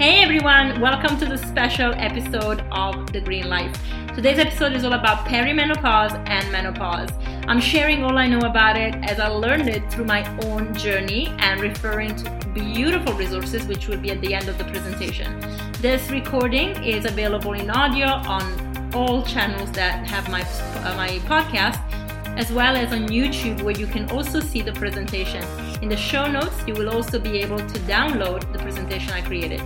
Hey everyone, welcome to the special episode of The Green Life. Today's episode is all about perimenopause and menopause. I'm sharing all I know about it as I learned it through my own journey and referring to beautiful resources which will be at the end of the presentation. This recording is available in audio on all channels that have my uh, my podcast as well as on YouTube where you can also see the presentation. In the show notes, you will also be able to download the presentation I created.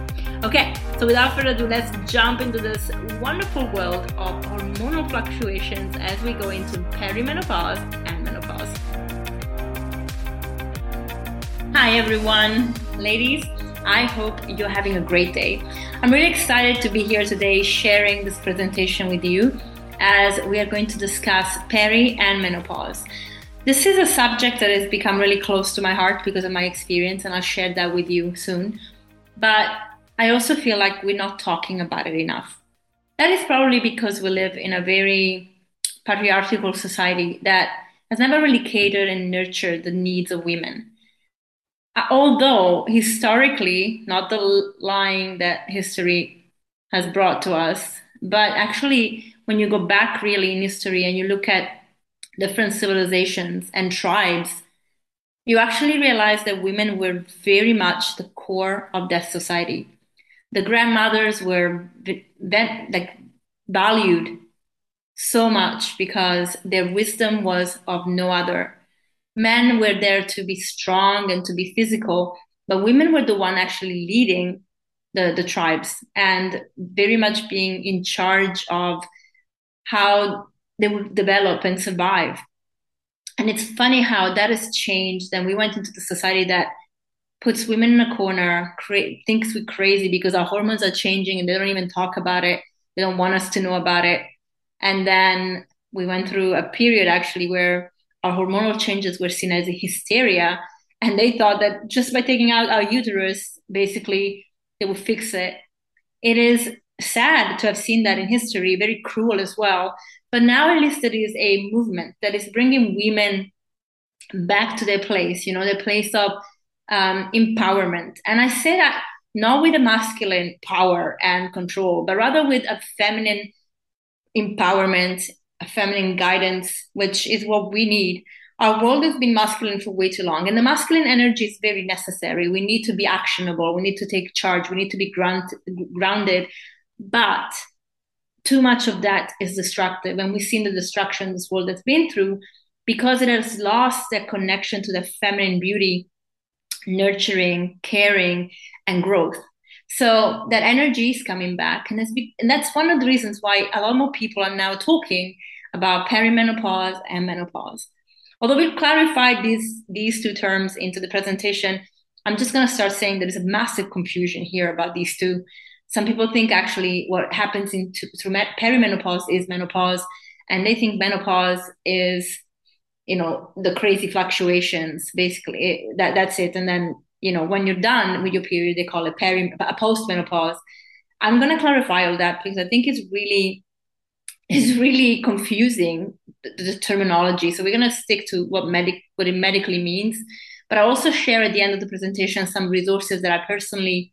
Okay, so without further ado, let's jump into this wonderful world of hormonal fluctuations as we go into perimenopause and menopause. Hi, everyone. Ladies, I hope you're having a great day. I'm really excited to be here today sharing this presentation with you as we are going to discuss peri and menopause. This is a subject that has become really close to my heart because of my experience, and I'll share that with you soon. But I also feel like we're not talking about it enough. That is probably because we live in a very patriarchal society that has never really catered and nurtured the needs of women. Uh, although historically, not the lying that history has brought to us, but actually, when you go back really in history and you look at different civilizations and tribes, you actually realize that women were very much the core of that society the grandmothers were like valued so much because their wisdom was of no other. Men were there to be strong and to be physical, but women were the one actually leading the, the tribes and very much being in charge of how they would develop and survive. And it's funny how that has changed. And we went into the society that puts women in a corner, cra- thinks we're crazy because our hormones are changing and they don't even talk about it. They don't want us to know about it. And then we went through a period actually where our hormonal changes were seen as a hysteria. And they thought that just by taking out our uterus, basically, they would fix it. It is sad to have seen that in history, very cruel as well. But now at least it is a movement that is bringing women back to their place, you know, their place of um, empowerment. And I say that not with a masculine power and control, but rather with a feminine empowerment, a feminine guidance, which is what we need. Our world has been masculine for way too long, and the masculine energy is very necessary. We need to be actionable. We need to take charge. We need to be ground, grounded. But too much of that is destructive. And we've seen the destruction this world has been through because it has lost that connection to the feminine beauty nurturing, caring, and growth. So that energy is coming back, and that's be- and that's one of the reasons why a lot more people are now talking about perimenopause and menopause. Although we've clarified these these two terms into the presentation, I'm just going to start saying there is a massive confusion here about these two. Some people think actually what happens in through perimenopause is menopause, and they think menopause is you know the crazy fluctuations basically that that's it. And then you know when you're done with your period they call it peri a postmenopause. I'm going to clarify all that because i think it's really it's really confusing the, the terminology. So we're going to stick to what medic what it medically means. But i also share at the end of the presentation some resources that i personally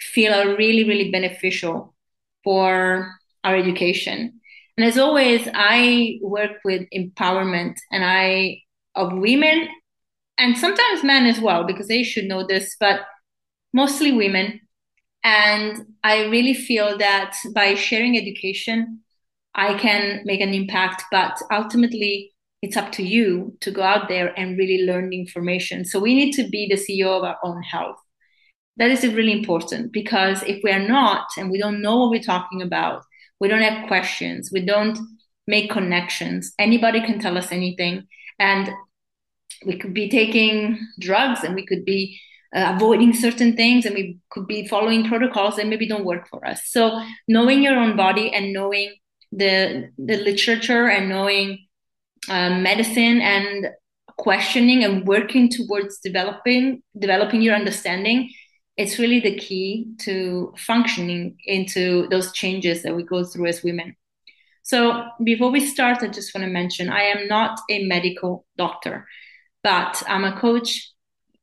feel are really really beneficial for our education and as always, I work with empowerment and I of women and sometimes men as well, because they should know this, but mostly women. And I really feel that by sharing education, I can make an impact, but ultimately it's up to you to go out there and really learn the information. So we need to be the CEO of our own health. That is really important because if we are not and we don't know what we're talking about, we don't have questions. We don't make connections. Anybody can tell us anything. And we could be taking drugs and we could be uh, avoiding certain things and we could be following protocols that maybe don't work for us. So knowing your own body and knowing the the literature and knowing uh, medicine and questioning and working towards developing developing your understanding it's really the key to functioning into those changes that we go through as women. So before we start, I just want to mention I am not a medical doctor, but I'm a coach,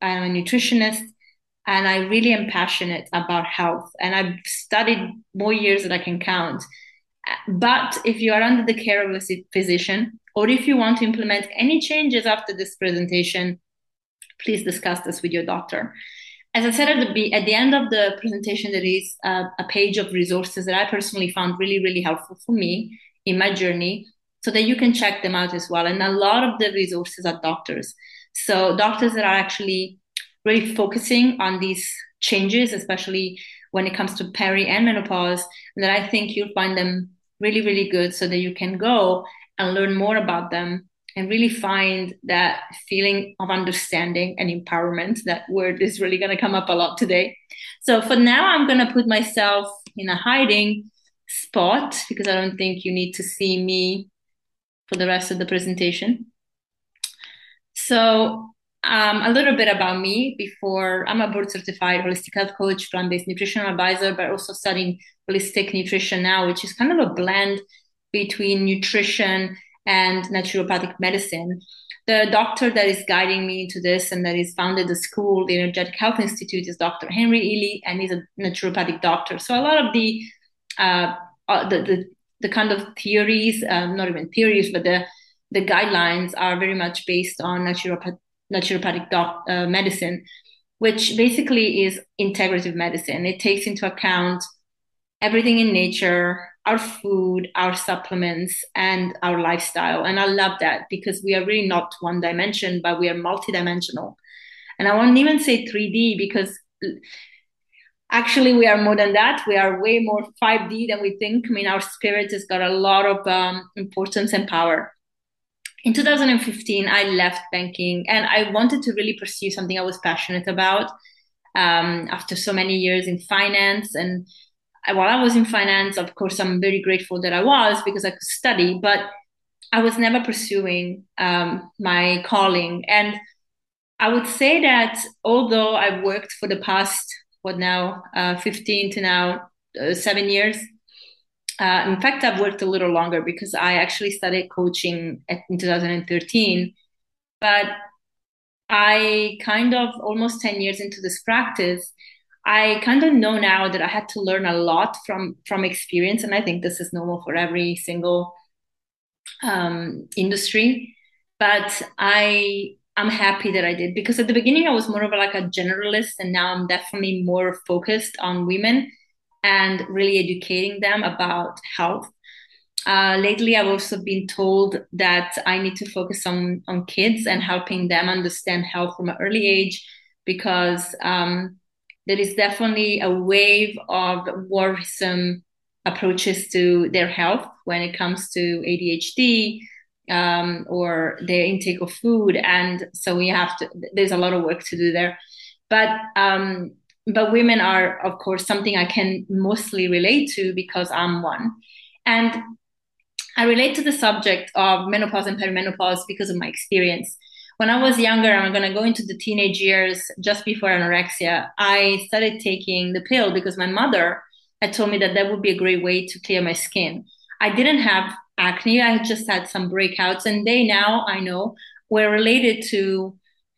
I'm a nutritionist, and I really am passionate about health. And I've studied more years than I can count. But if you are under the care of a physician, or if you want to implement any changes after this presentation, please discuss this with your doctor. As I said at the, at the end of the presentation, there is a, a page of resources that I personally found really, really helpful for me in my journey so that you can check them out as well. And a lot of the resources are doctors. So doctors that are actually really focusing on these changes, especially when it comes to peri and menopause, and that I think you'll find them really, really good so that you can go and learn more about them and really find that feeling of understanding and empowerment. That word is really going to come up a lot today. So for now, I'm going to put myself in a hiding spot because I don't think you need to see me for the rest of the presentation. So um, a little bit about me before I'm a board certified holistic health coach, plant based nutritional advisor, but also studying holistic nutrition now, which is kind of a blend between nutrition and naturopathic medicine. The doctor that is guiding me into this and that is founded the school, the Energetic Health Institute, is Dr. Henry Ely, and he's a naturopathic doctor. So a lot of the uh, uh, the, the the kind of theories, um, not even theories, but the the guidelines are very much based on naturopath- naturopathic doc, uh, medicine, which basically is integrative medicine. It takes into account everything in nature, our food, our supplements, and our lifestyle. And I love that because we are really not one dimension, but we are multidimensional. And I won't even say 3D because actually we are more than that. We are way more 5D than we think. I mean, our spirit has got a lot of um, importance and power in 2015 i left banking and i wanted to really pursue something i was passionate about um, after so many years in finance and while i was in finance of course i'm very grateful that i was because i could study but i was never pursuing um, my calling and i would say that although i've worked for the past what now uh, 15 to now uh, seven years uh, in fact, I've worked a little longer because I actually started coaching at, in 2013. But I kind of almost 10 years into this practice, I kind of know now that I had to learn a lot from from experience, and I think this is normal for every single um, industry. But I I'm happy that I did because at the beginning I was more of like a generalist, and now I'm definitely more focused on women and really educating them about health. Uh, lately, I've also been told that I need to focus on on kids and helping them understand health from an early age, because um, there is definitely a wave of worrisome approaches to their health when it comes to ADHD um, or their intake of food, and so we have to. There's a lot of work to do there, but um, but women are of course something i can mostly relate to because i'm one. And i relate to the subject of menopause and perimenopause because of my experience when i was younger i'm going to go into the teenage years just before anorexia. I started taking the pill because my mother had told me that that would be a great way to clear my skin. I didn't have acne. I just had some breakouts and they now i know were related to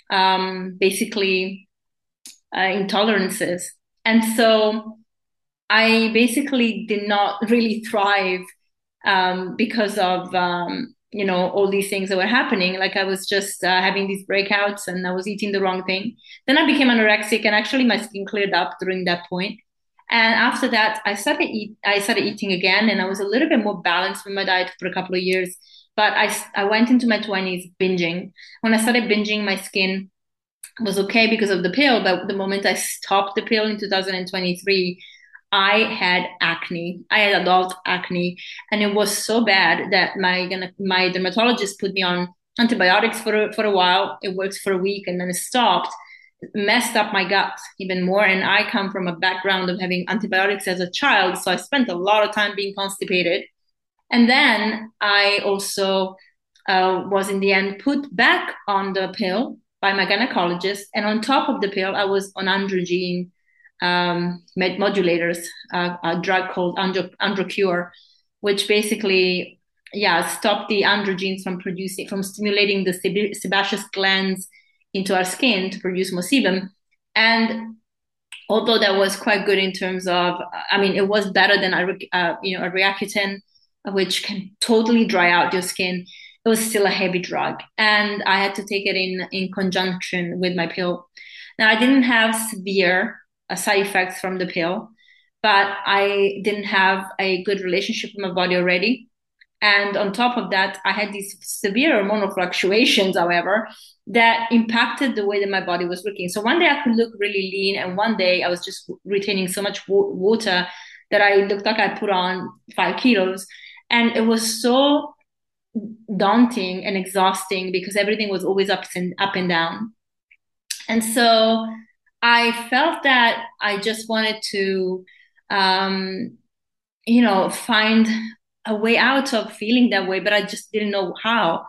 um, basically uh, intolerances. And so I basically did not really thrive um, because of, um, you know, all these things that were happening. Like I was just uh, having these breakouts and I was eating the wrong thing. Then I became anorexic and actually my skin cleared up during that point. And after that, I started eat. I started eating again, and I was a little bit more balanced with my diet for a couple of years. But I I went into my twenties binging. When I started binging, my skin was okay because of the pill, but the moment I stopped the pill in 2023, I had acne. I had adult acne, and it was so bad that my my dermatologist put me on antibiotics for for a while. It worked for a week, and then it stopped. It messed up my gut even more. And I come from a background of having antibiotics as a child, so I spent a lot of time being constipated. And then I also uh, was in the end put back on the pill by my gynecologist. And on top of the pill, I was on androgen um, med modulators, uh, a drug called Andro- Androcur, which basically, yeah, stopped the androgens from producing, from stimulating the sebaceous glands into our skin to produce more sebum. And although that was quite good in terms of, I mean, it was better than uh, you know a Roaccutane, which can totally dry out your skin. It was still a heavy drug, and I had to take it in in conjunction with my pill. Now I didn't have severe uh, side effects from the pill, but I didn't have a good relationship with my body already. And on top of that, I had these severe hormonal fluctuations, however, that impacted the way that my body was looking. So one day I could look really lean, and one day I was just retaining so much water that I looked like I put on five kilos. And it was so daunting and exhausting because everything was always up and up and down. And so I felt that I just wanted to, um, you know, find a way out of feeling that way, but I just didn't know how.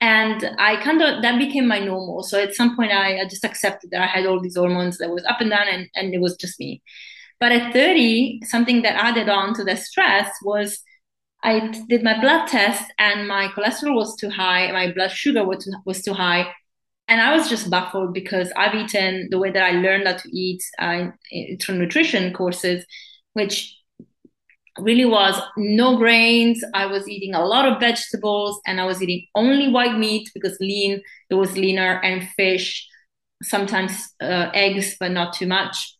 And I kind of that became my normal. So at some point, I, I just accepted that I had all these hormones that was up and down, and, and it was just me. But at 30, something that added on to the stress was I did my blood test, and my cholesterol was too high, my blood sugar was too, was too high, and I was just baffled because I've eaten the way that I learned how to eat uh, through nutrition courses, which really was no grains. I was eating a lot of vegetables and I was eating only white meat because lean, it was leaner, and fish, sometimes uh, eggs, but not too much.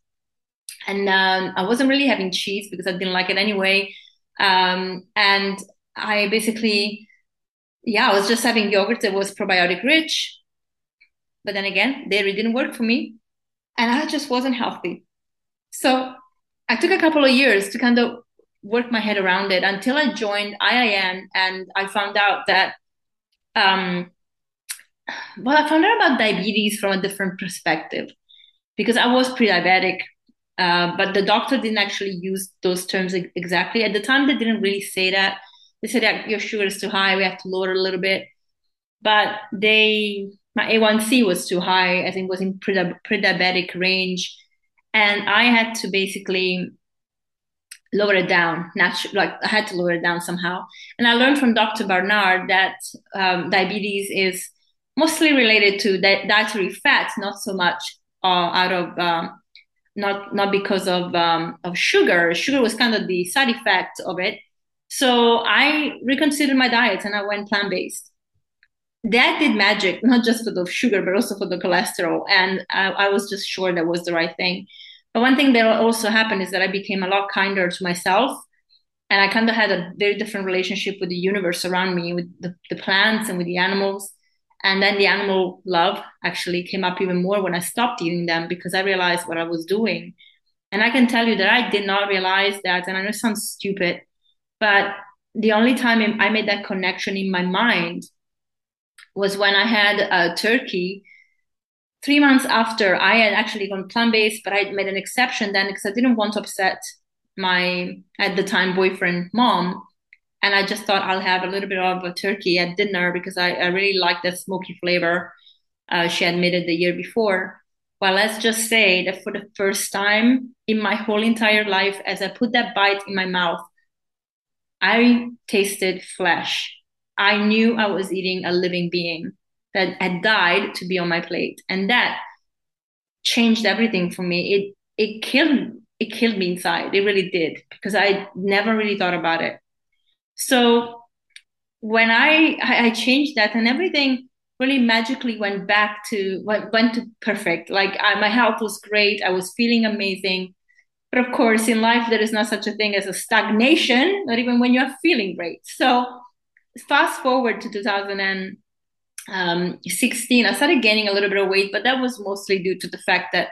And um, I wasn't really having cheese because I didn't like it anyway. Um, and I basically, yeah, I was just having yogurt that was probiotic rich. But then again, dairy didn't work for me. And I just wasn't healthy. So I took a couple of years to kind of work my head around it until I joined IIN and I found out that, um, well, I found out about diabetes from a different perspective because I was pre-diabetic, uh, but the doctor didn't actually use those terms exactly. At the time, they didn't really say that. They said that your sugar is too high, we have to lower it a little bit. But they, my A1C was too high. I think was in pre-diabetic range, and I had to basically lower it down naturally like i had to lower it down somehow. And i learned from dr barnard that um, diabetes is mostly related to di- dietary fats, not so much uh, out of um, not not because of um, of sugar. Sugar was kind of the side effect of it. So i reconsidered my diet and i went plant-based that did magic not just for the sugar but also for the cholesterol and I, I was just sure that was the right thing but one thing that also happened is that I became a lot kinder to myself. And I kind of had a very different relationship with the universe around me, with the, the plants and with the animals. And then the animal love actually came up even more when I stopped eating them because I realized what I was doing. And I can tell you that I did not realize that. And I know it sounds stupid, but the only time I made that connection in my mind was when I had a turkey three months after I had actually gone plant based, but I made an exception then because I didn't want to upset my at the time boyfriend mom. And I just thought I'll have a little bit of a turkey at dinner because I, I really like that smoky flavor uh, she it the year before. Well, let's just say that for the first time in my whole entire life, as I put that bite in my mouth, I tasted flesh. I knew I was eating a living being that had died to be on my plate. And that changed everything for me. It it killed it killed me inside. It really did because i never really thought about it. So when i i changed that and everything really magically went back to went, went to perfect. Like I, my health was great. I was feeling amazing. But of course in life there is not such a thing as a stagnation not even when you're feeling great. So fast forward to 2000 and um, 16, I started gaining a little bit of weight, but that was mostly due to the fact that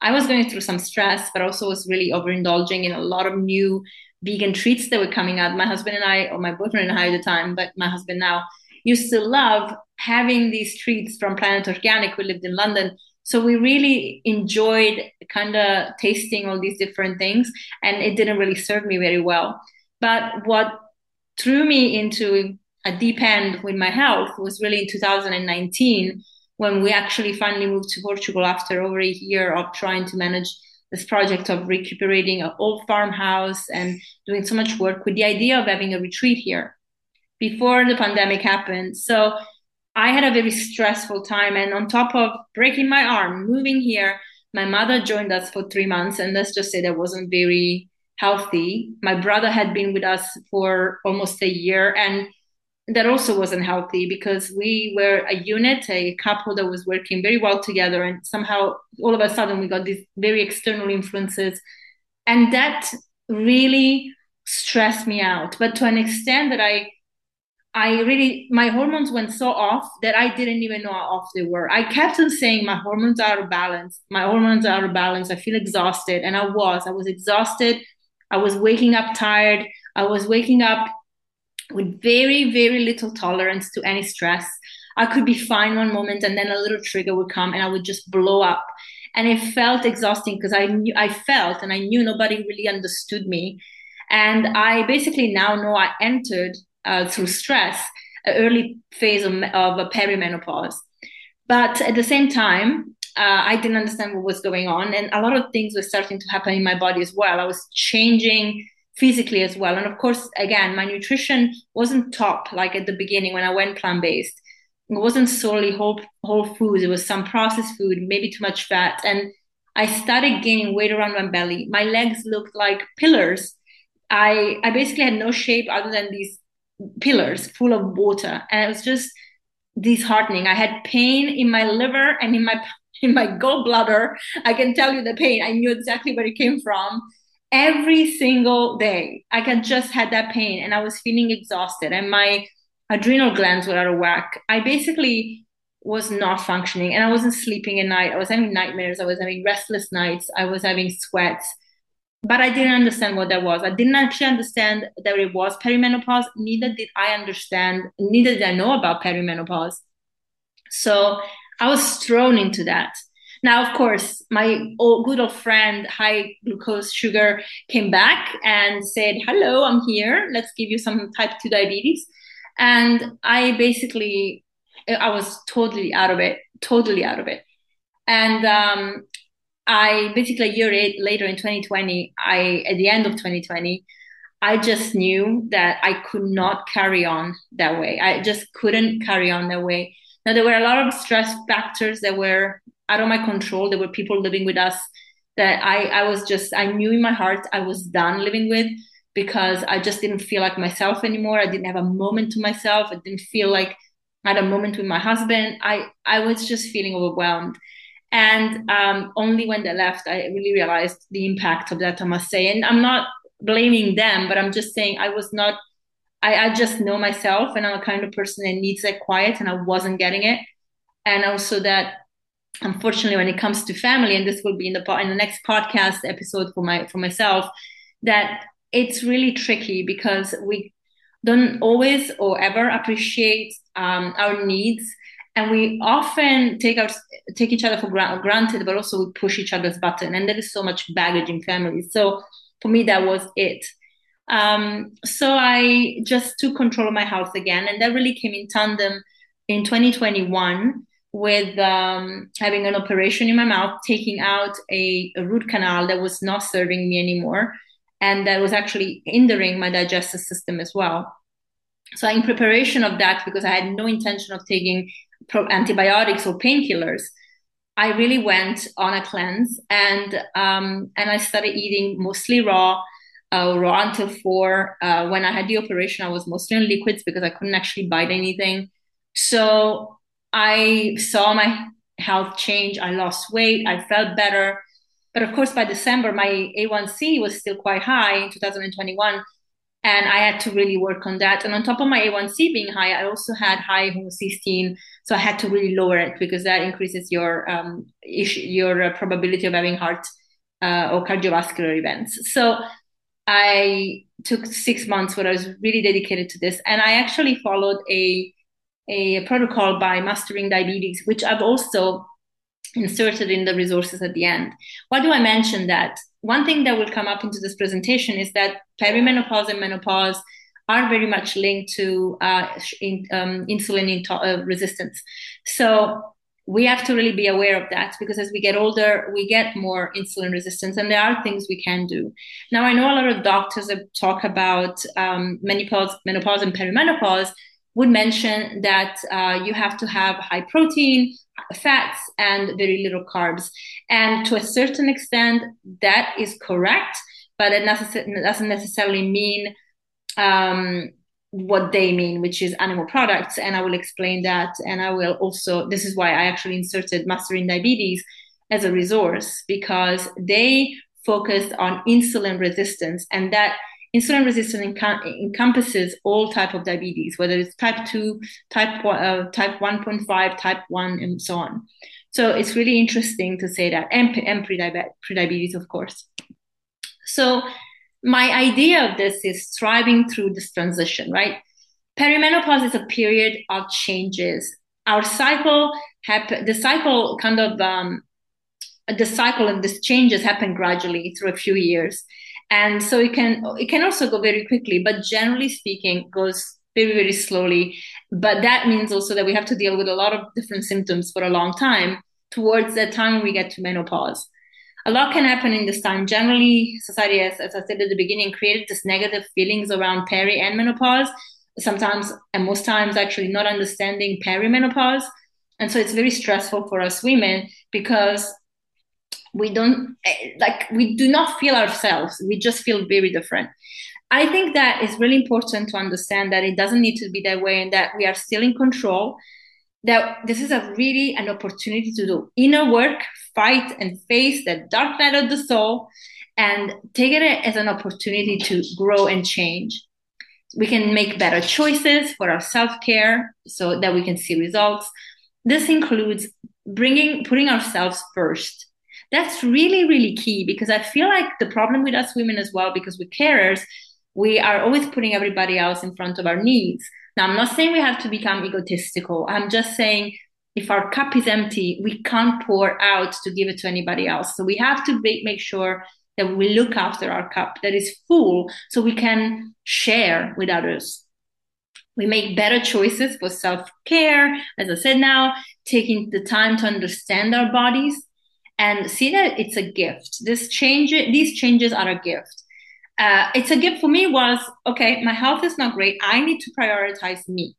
I was going through some stress, but also was really overindulging in a lot of new vegan treats that were coming out. My husband and I, or my boyfriend and I at the time, but my husband now, used to love having these treats from Planet Organic. We lived in London. So we really enjoyed kind of tasting all these different things, and it didn't really serve me very well. But what threw me into a deep end with my health was really in 2019 when we actually finally moved to Portugal after over a year of trying to manage this project of recuperating an old farmhouse and doing so much work with the idea of having a retreat here before the pandemic happened. So I had a very stressful time. And on top of breaking my arm, moving here, My mother joined us for three months, and let's just say that wasn't very healthy. My brother had been with us for almost a year, and that also wasn't healthy because we were a unit, a couple that was working very well together, and somehow all of a sudden we got these very external influences, and that really stressed me out. But to an extent that I I really, my hormones went so off that I didn't even know how off they were. I kept on saying my hormones are out of balance. My hormones are out of balance. I feel exhausted. And I was, I was exhausted. I was waking up tired. I was waking up with very, very little tolerance to any stress. I could be fine one moment and then a little trigger would come and I would just blow up. And it felt exhausting because I knew, I felt and I knew nobody really understood me. And I basically now know I entered uh, through stress, an early phase of, of perimenopause. But at the same time, uh, I didn't understand what was going on, and a lot of things were starting to happen in my body as well. I was changing physically as well, and of course, again, my nutrition wasn't top like at the beginning when I went plant based. It wasn't solely whole whole foods. It was some processed food, maybe too much fat, and I started gaining weight around my belly. My legs looked like pillars. I I basically had no shape other than these pillars full of water and it was just disheartening i had pain in my liver and in my in my gallbladder i can tell you the pain. I knew exactly where it came from. Every single day i can just had that pain and i was feeling exhausted and my adrenal glands were out of whack. I basically was not functioning and i wasn't sleeping at night. I was having nightmares. I was having restless nights. I was having sweats. But I didn't understand what that was. I didn't actually understand that it was perimenopause. Neither did I understand, neither did I know about perimenopause. So I was thrown into that. Now, of course, my old, good old friend, high glucose sugar, came back and said, Hello, I'm here. Let's give you some type 2 diabetes. And I basically, I was totally out of it, totally out of it. And um, I basically a year later in 2020, I at the end of 2020, I just knew that I could not carry on that way. I just couldn't carry on that way. Now there were a lot of stress factors that were out of my control. There were people living with us that I I was just I knew in my heart I was done living with because I just didn't feel like myself anymore. I didn't have a moment to myself. I didn't feel like I had a moment with my husband. I I was just feeling overwhelmed. And um, only when they left, I really realized the impact of that, I must say. And I'm not blaming them, but I'm just saying I was not, I, I just know myself and I'm a kind of person that needs that quiet and I wasn't getting it. And also that unfortunately when it comes to family and this will be in the in the next podcast episode for my for myself that it's really tricky because we don't always or ever appreciate um, our needs. And we often take our take each other for granted but also we push each other's button. And there is so much baggage in families. So for me that was it um, so i just took control of my health again and that really came in tandem in 2021 with um, having an operation in my mouth taking out a, a root canal that was not serving me anymore and that was actually hindering my digestive system as well. So in preparation of that because i had no intention of taking antibiotics or painkillers, I really went on a cleanse and um, and I started eating mostly raw, uh, raw until four. Uh, when I had the operation, I was mostly on liquids because I couldn't actually bite anything. So I saw my health change. I lost weight. I felt better. But of course, by December, my A1C was still quite high in 2021 and I had to really work on that. And on top of my A1C being high, I also had high homocysteine, so I had to really lower it because that increases your um, issue, your uh, probability of having heart uh, or cardiovascular events. So I took six months where I was really dedicated to this, and I actually followed a a protocol by Mastering Diabetes, which I've also inserted in the resources at the end. Why do I mention that? One thing that will come up into this presentation is that perimenopause and menopause are very much linked to uh, in, um, insulin uh, resistance. So we have to really be aware of that because as we get older, we get more insulin resistance, and there are things we can do. Now, I know a lot of doctors that talk about um, menopause, menopause and perimenopause, would mention that uh, you have to have high protein, fats, and very little carbs. And to a certain extent, that is correct, but it doesn't necessarily mean um, what they mean, which is animal products. And I will explain that. And I will also, this is why I actually inserted Mastering Diabetes as a resource because they focused on insulin resistance and that insulin resistance encompasses all type of diabetes whether it's type 2 type uh, type 1.5 type 1 and so on so it's really interesting to say that and, and pre-diabetes of course so my idea of this is striving through this transition right? Perimenopause is a period of changes. Our cycle the cycle kind of um, the cycle of these changes happen gradually through a few years. And so it can it can also go very quickly but generally speaking goes very very slowly. But that means also that we have to deal with a lot of different symptoms for a long time towards the time we get to menopause a lot can happen in this time. Generally society has as i said at the beginning created this negative feelings around peri and menopause. Sometimes and most times actually not understanding perimenopause. And so it's very stressful for us women because we don't eh, like we do not feel ourselves. We just feel very different. I think that is really important to understand that it doesn't need to be that way and that we are still in control that this is a really an opportunity to do inner work fight and face that dark night of the soul and take it as an opportunity to grow and change. We can make better choices for our self-care so that we can see results. This includes bringing putting ourselves first. That's really really key because i feel like the problem with us women as well because we're carers we are always putting everybody else in front of our needs now i'm not saying we have to become egotistical i'm just saying if our cup is empty we can't pour out to give it to anybody else so we have to make, make sure that we look after our cup that is full so we can share with others we make better choices for self-care as i said now taking the time to understand our bodies and see that it's a gift. This change, these changes are a gift. Uh, it's a gift for me was okay. My health is not great. I need to prioritize me.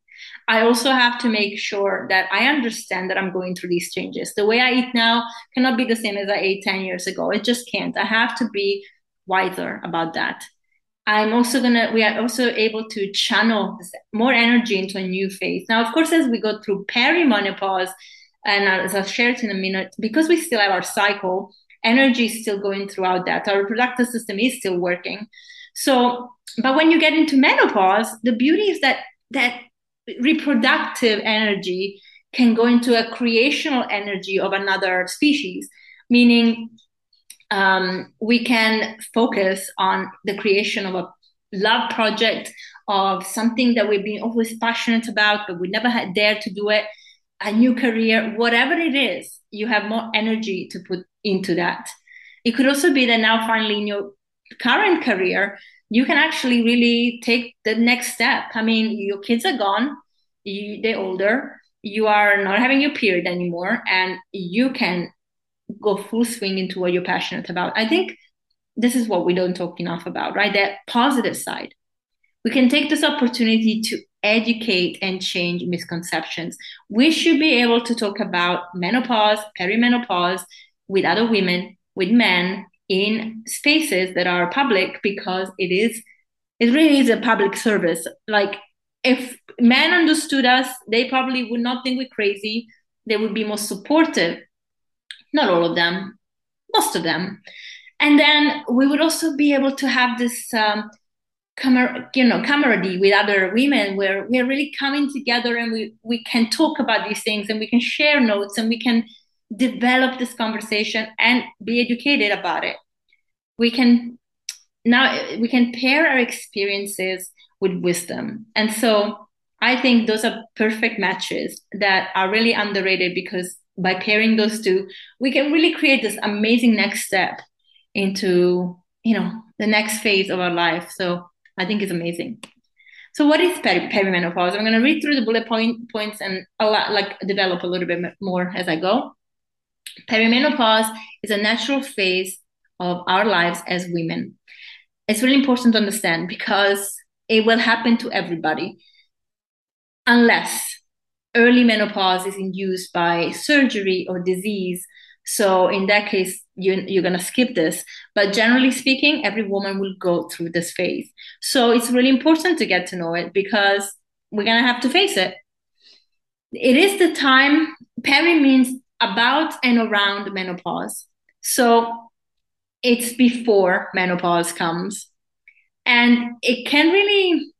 I also have to make sure that I understand that I'm going through these changes. The way I eat now cannot be the same as I ate 10 years ago. It just can't. I have to be wiser about that. I'm also gonna, we are also able to channel more energy into a new phase. Now, of course, as we go through perimenopause, and as I'll share it in a minute, because we still have our cycle, energy is still going throughout that. Our reproductive system is still working. So, but when you get into menopause, the beauty is that that reproductive energy can go into a creational energy of another species, meaning um, we can focus on the creation of a love project of something that we've been always passionate about, but we never had dared to do it a new career, whatever it is, you have more energy to put into that. It could also be that now, finally, in your current career, you can actually really take the next step. I mean, your kids are gone, you, they're older, you are not having your period anymore, and you can go full swing into what you're passionate about. I think this is what we don't talk enough about, right? That positive side. We can take this opportunity to educate and change misconceptions. We should be able to talk about menopause, perimenopause with other women, with men in spaces that are public because it is it really is a public service. Like if men understood us, they probably would not think we're crazy. They would be more supportive. Not all of them, most of them. And then we would also be able to have this um, camar- you know camaraderie with other women where we're really coming together and we we can talk about these things and we can share notes and we can develop this conversation and be educated about it. We can now we can pair our experiences with wisdom. And so i think those are perfect matches that are really underrated because by pairing those two we can really create this amazing next step into you know the next phase of our life. So I think is amazing. So what is peri- perimenopause? I'm going to read through the bullet point points and a lot, like develop a little bit more as I go. Perimenopause is a natural phase of our lives as women. It's really important to understand because it will happen to everybody. unless early menopause is induced by surgery or disease. So in that case, you, you're going to skip this. But generally speaking, every woman will go through this phase. So it's really important to get to know it because we're going to have to face it. It is the time, peri means about and around menopause. So it's before menopause comes. And it can really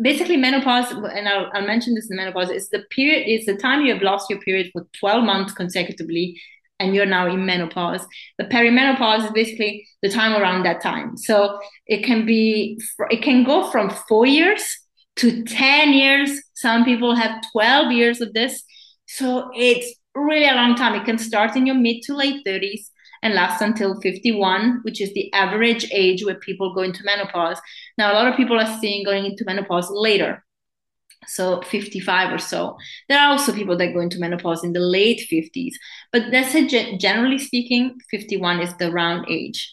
basically menopause and I'll, I'll, mention this in menopause is the period is the time you have lost your period for 12 months consecutively and you're now in menopause. The perimenopause is basically the time around that time. So it can be it can go from four years to 10 years. Some people have 12 years of this. So it's really a long time. It can start in your mid to late 30s and lasts until 51, which is the average age where people go into menopause. Now, a lot of people are seeing going into menopause later, so 55 or so. There are also people that go into menopause in the late 50s, but that's a, generally speaking, 51 is the round age.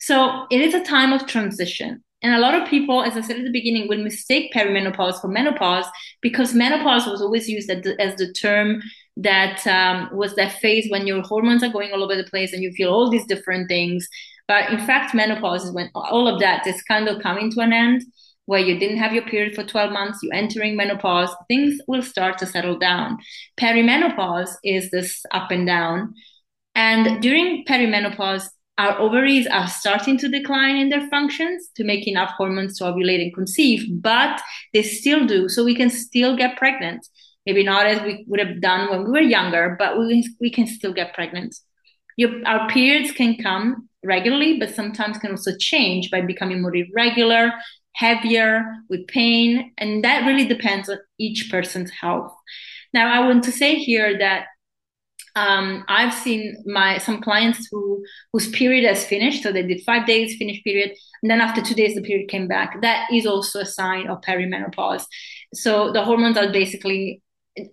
So it is a time of transition. And a lot of people, as I said at the beginning, will mistake perimenopause for menopause because menopause was always used as the, term that um, was that phase when your hormones are going all over the place and you feel all these different things. But in fact, menopause is when all of that is kind of coming to an end, where you didn't have your period for 12 months, you're entering menopause, things will start to settle down. Perimenopause is this up and down. And during perimenopause, our ovaries are starting to decline in their functions to make enough hormones to ovulate and conceive, but they still do. So we can still get pregnant maybe not as we would have done when we were younger, but we, we can still get pregnant. Your, our periods can come regularly, but sometimes can also change by becoming more irregular, heavier, with pain, and that really depends on each person's health. Now, I want to say here that um, I've seen my some clients who whose period has finished, so they did five days, finished period, and then after two days the period came back. That is also a sign of perimenopause. So the hormones are basically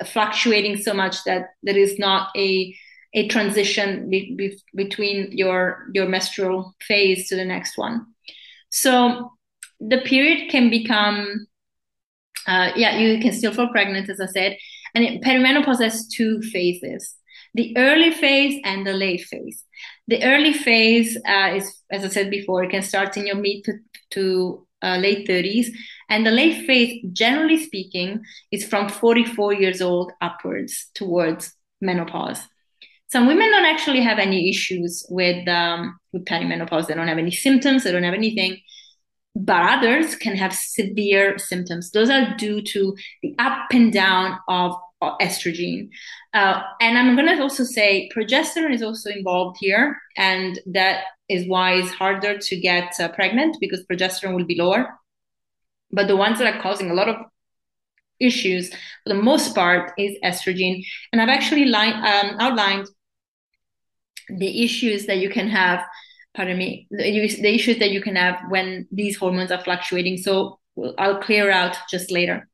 fluctuating so much that there is not a a transition be, be, between your your menstrual phase to the next one. So the period can become, uh, yeah, you can still fall pregnant, as I said, and it, perimenopause has two phases: the early phase and the late phase. The early phase uh, is, as I said before, it can start in your mid to, to uh, late 30s. And the late phase, generally speaking, is from 44 years old upwards towards menopause. Some women don't actually have any issues with um, with perimenopause. They don't have any symptoms. They don't have anything. But others can have severe symptoms. Those are due to the up and down of, estrogen. Uh, and I'm going to also say progesterone is also involved here, and that is why it's harder to get uh, pregnant because progesterone will be lower. But the ones that are causing a lot of issues, for the most part, is estrogen. And I've actually line, um, outlined the issues that you can have. Pardon me, the, issues that you can have when these hormones are fluctuating. So I'll clear out just later.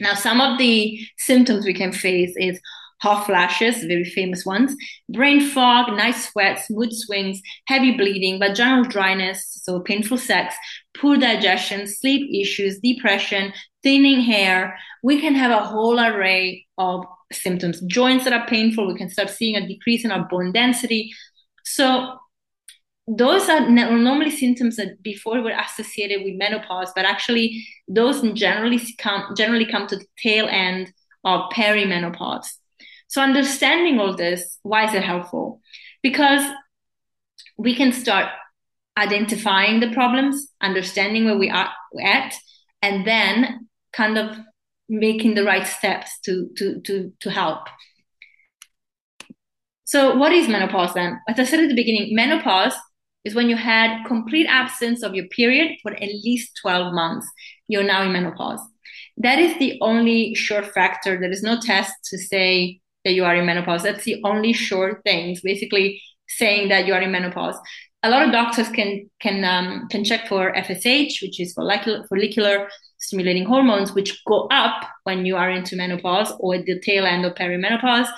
Now, some of the symptoms we can face is hot flashes, very famous ones, brain fog, night sweats, mood swings, heavy bleeding, vaginal dryness, so painful sex, poor digestion, sleep issues, depression, thinning hair. We can have a whole array of symptoms. Joints that are painful, we can start seeing a decrease in our bone density. So those are normally symptoms that before were associated with menopause, but actually those generally come generally come to the tail end of perimenopause. So understanding all this, why is it helpful? Because we can start identifying the problems, understanding where we are at, and then kind of making the right steps to to to to help. So what is menopause then? As I said at the beginning, menopause is when you had complete absence of your period for at least 12 months. You're now in menopause. That is the only sure factor. There is no test to say that you are in menopause. That's the only sure things, basically saying that you are in menopause. A lot of doctors can can um, can check for FSH, which is follicular, follicular stimulating hormones, which go up when you are into menopause or the tail end of perimenopause.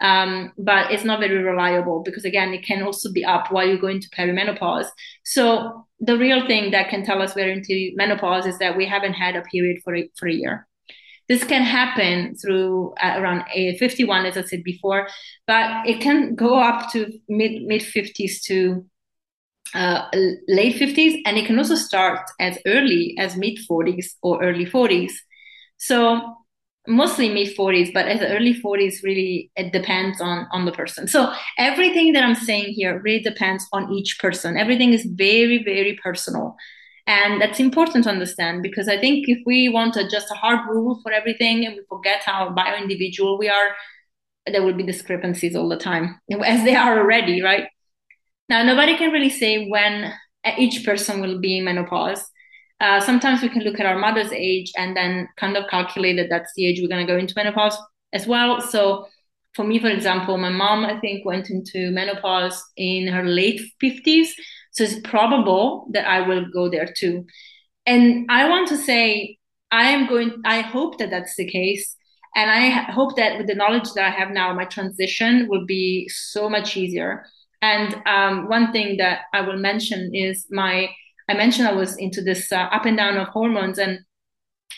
Um, but it's not very reliable because again, it can also be up while you go into perimenopause. So the real thing that can tell us we're into menopause is that we haven't had a period for a, for a year. This can happen through uh, around 51, as I said before, but it can go up to mid mid 50s to uh, late 50s, and it can also start as early as mid 40s or early 40s. So mostly mid 40s but as early 40s really it depends on on the person. So everything that i'm saying here really depends on each person. Everything is very very personal. And that's important to understand because i think if we want to just a hard rule for everything and we forget how bio individual we are there will be discrepancies all the time as they are already right? Now nobody can really say when each person will be in menopause uh, sometimes we can look at our mother's age and then kind of calculate that that's the age we're going to go into menopause as well. So, for me, for example, my mom, I think, went into menopause in her late 50s. So, it's probable that I will go there too. And I want to say, I am going, I hope that that's the case. And I hope that with the knowledge that I have now, my transition will be so much easier. And um, one thing that I will mention is my I mentioned I was into this uh, up and down of hormones, and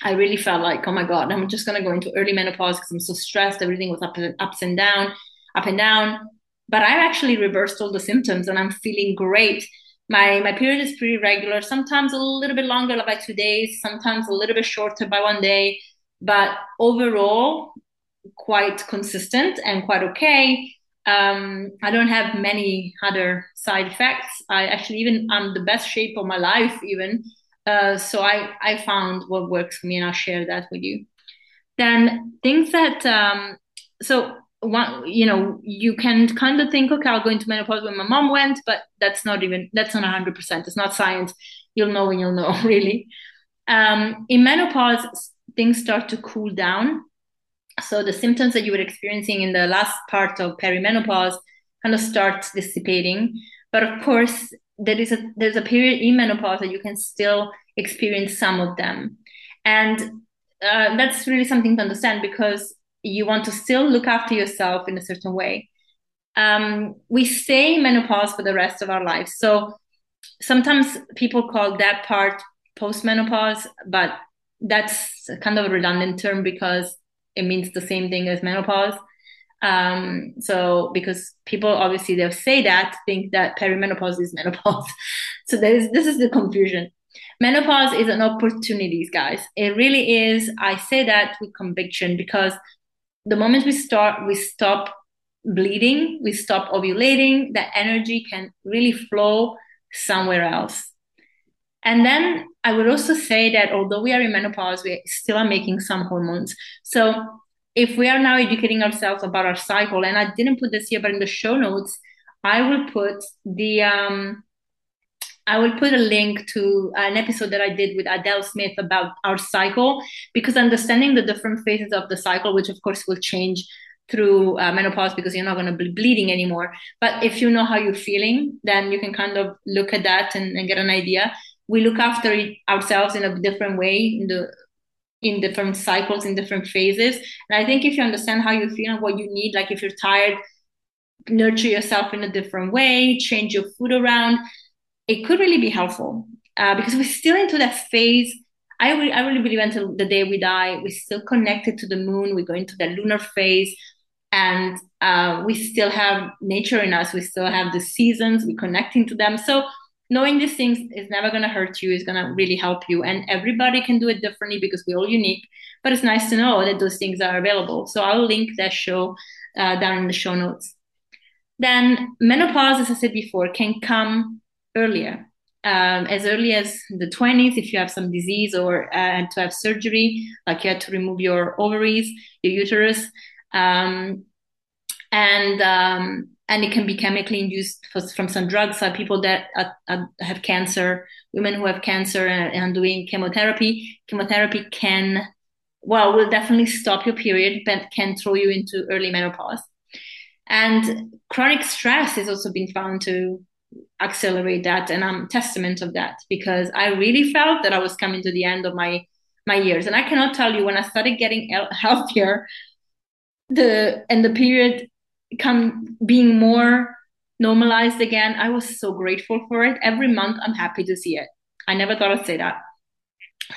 I really felt like, oh my god, I'm just gonna go into early menopause because I'm so stressed. Everything was up and ups and down, up and down. But I've actually reversed all the symptoms, and I'm feeling great. My my period is pretty regular. Sometimes a little bit longer, like by two days. Sometimes a little bit shorter by one day. But overall, quite consistent and quite okay. Um, I don't have many other side effects. I actually even I'm the best shape of my life even. Uh, so I I found what works for me, and I'll share that with you. Then things that um, so one you know you can kind of think okay I'll go into menopause when my mom went, but that's not even that's not hundred percent. It's not science. You'll know when you'll know really. Um, in menopause, things start to cool down so the symptoms that you were experiencing in the last part of perimenopause kind of start dissipating. But of course, there is a there's a period in menopause that you can still experience some of them, and uh, that's really something to understand because you want to still look after yourself in a certain way. Um, we stay menopause for the rest of our lives, so sometimes people call that part postmenopause, but that's kind of a redundant term because it means the same thing as menopause. Um, so because people obviously they'll say that think that perimenopause is menopause. so this is the confusion. Menopause is an opportunity, guys. It really is. I say that with conviction because the moment we start, we stop bleeding, we stop ovulating, that energy can really flow somewhere else. And then I would also say that although we are in menopause, we still are making some hormones. So if we are now educating ourselves about our cycle, and I didn't put this here, but in the show notes, I will put the um, I will put a link to an episode that I did with Adele Smith about our cycle because understanding the different phases of the cycle, which of course will change through uh, menopause because you're not going to be bleeding anymore. But if you know how you're feeling, then you can kind of look at that and, and get an idea we look after ourselves in a different way in the in different cycles in different phases. And i think if you understand how you feel and what you need like if you're tired nurture yourself in a different way change your food around it could really be helpful. Uh, because we're still into that phase. I, re- I really believe until the day we die we're still connected to the moon we go into the lunar phase and uh, we still have nature in us we still have the seasons we're connecting to them. So knowing these things is never going to hurt you is going to really help you and everybody can do it differently because we're all unique but it's nice to know that those things are available. So i'll link that show uh, down in the show notes. Then menopause as i said before can come earlier. Um, as early as the 20s if you have some disease or uh, to have surgery like you had to remove your ovaries your uterus um, and um, and it can be chemically induced for, from some drugs. So people that have cancer, women who have cancer and, and doing chemotherapy, chemotherapy can, well, will definitely stop your period, but can throw you into early menopause. And chronic stress has also been found to accelerate that, and I'm testament of that because I really felt that I was coming to the end of my my years, and I cannot tell you when I started getting healthier, the and the period come being more normalized again. I was so grateful for it. Every month, I'm happy to see it. I never thought I'd say that.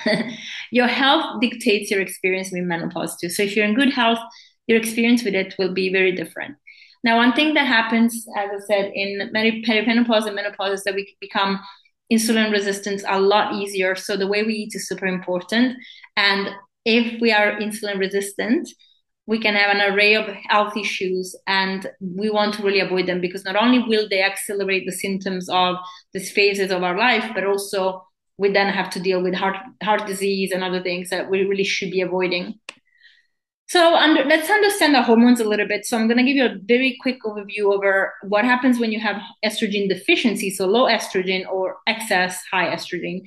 your health dictates your experience with menopause too. So if you're in good health, your experience with it will be very different. Now, one thing that happens, as I said, in perimenopause and menopause is that we become insulin resistant a lot easier. So the way we eat is super important. And if we are insulin resistant, we can have an array of health issues and we want to really avoid them because not only will they accelerate the symptoms of these phases of our life, but also we then have to deal with heart heart disease and other things that we really should be avoiding. So under, let's understand the hormones a little bit. So I'm going to give you a very quick overview over what happens when you have estrogen deficiency, so low estrogen or excess high estrogen.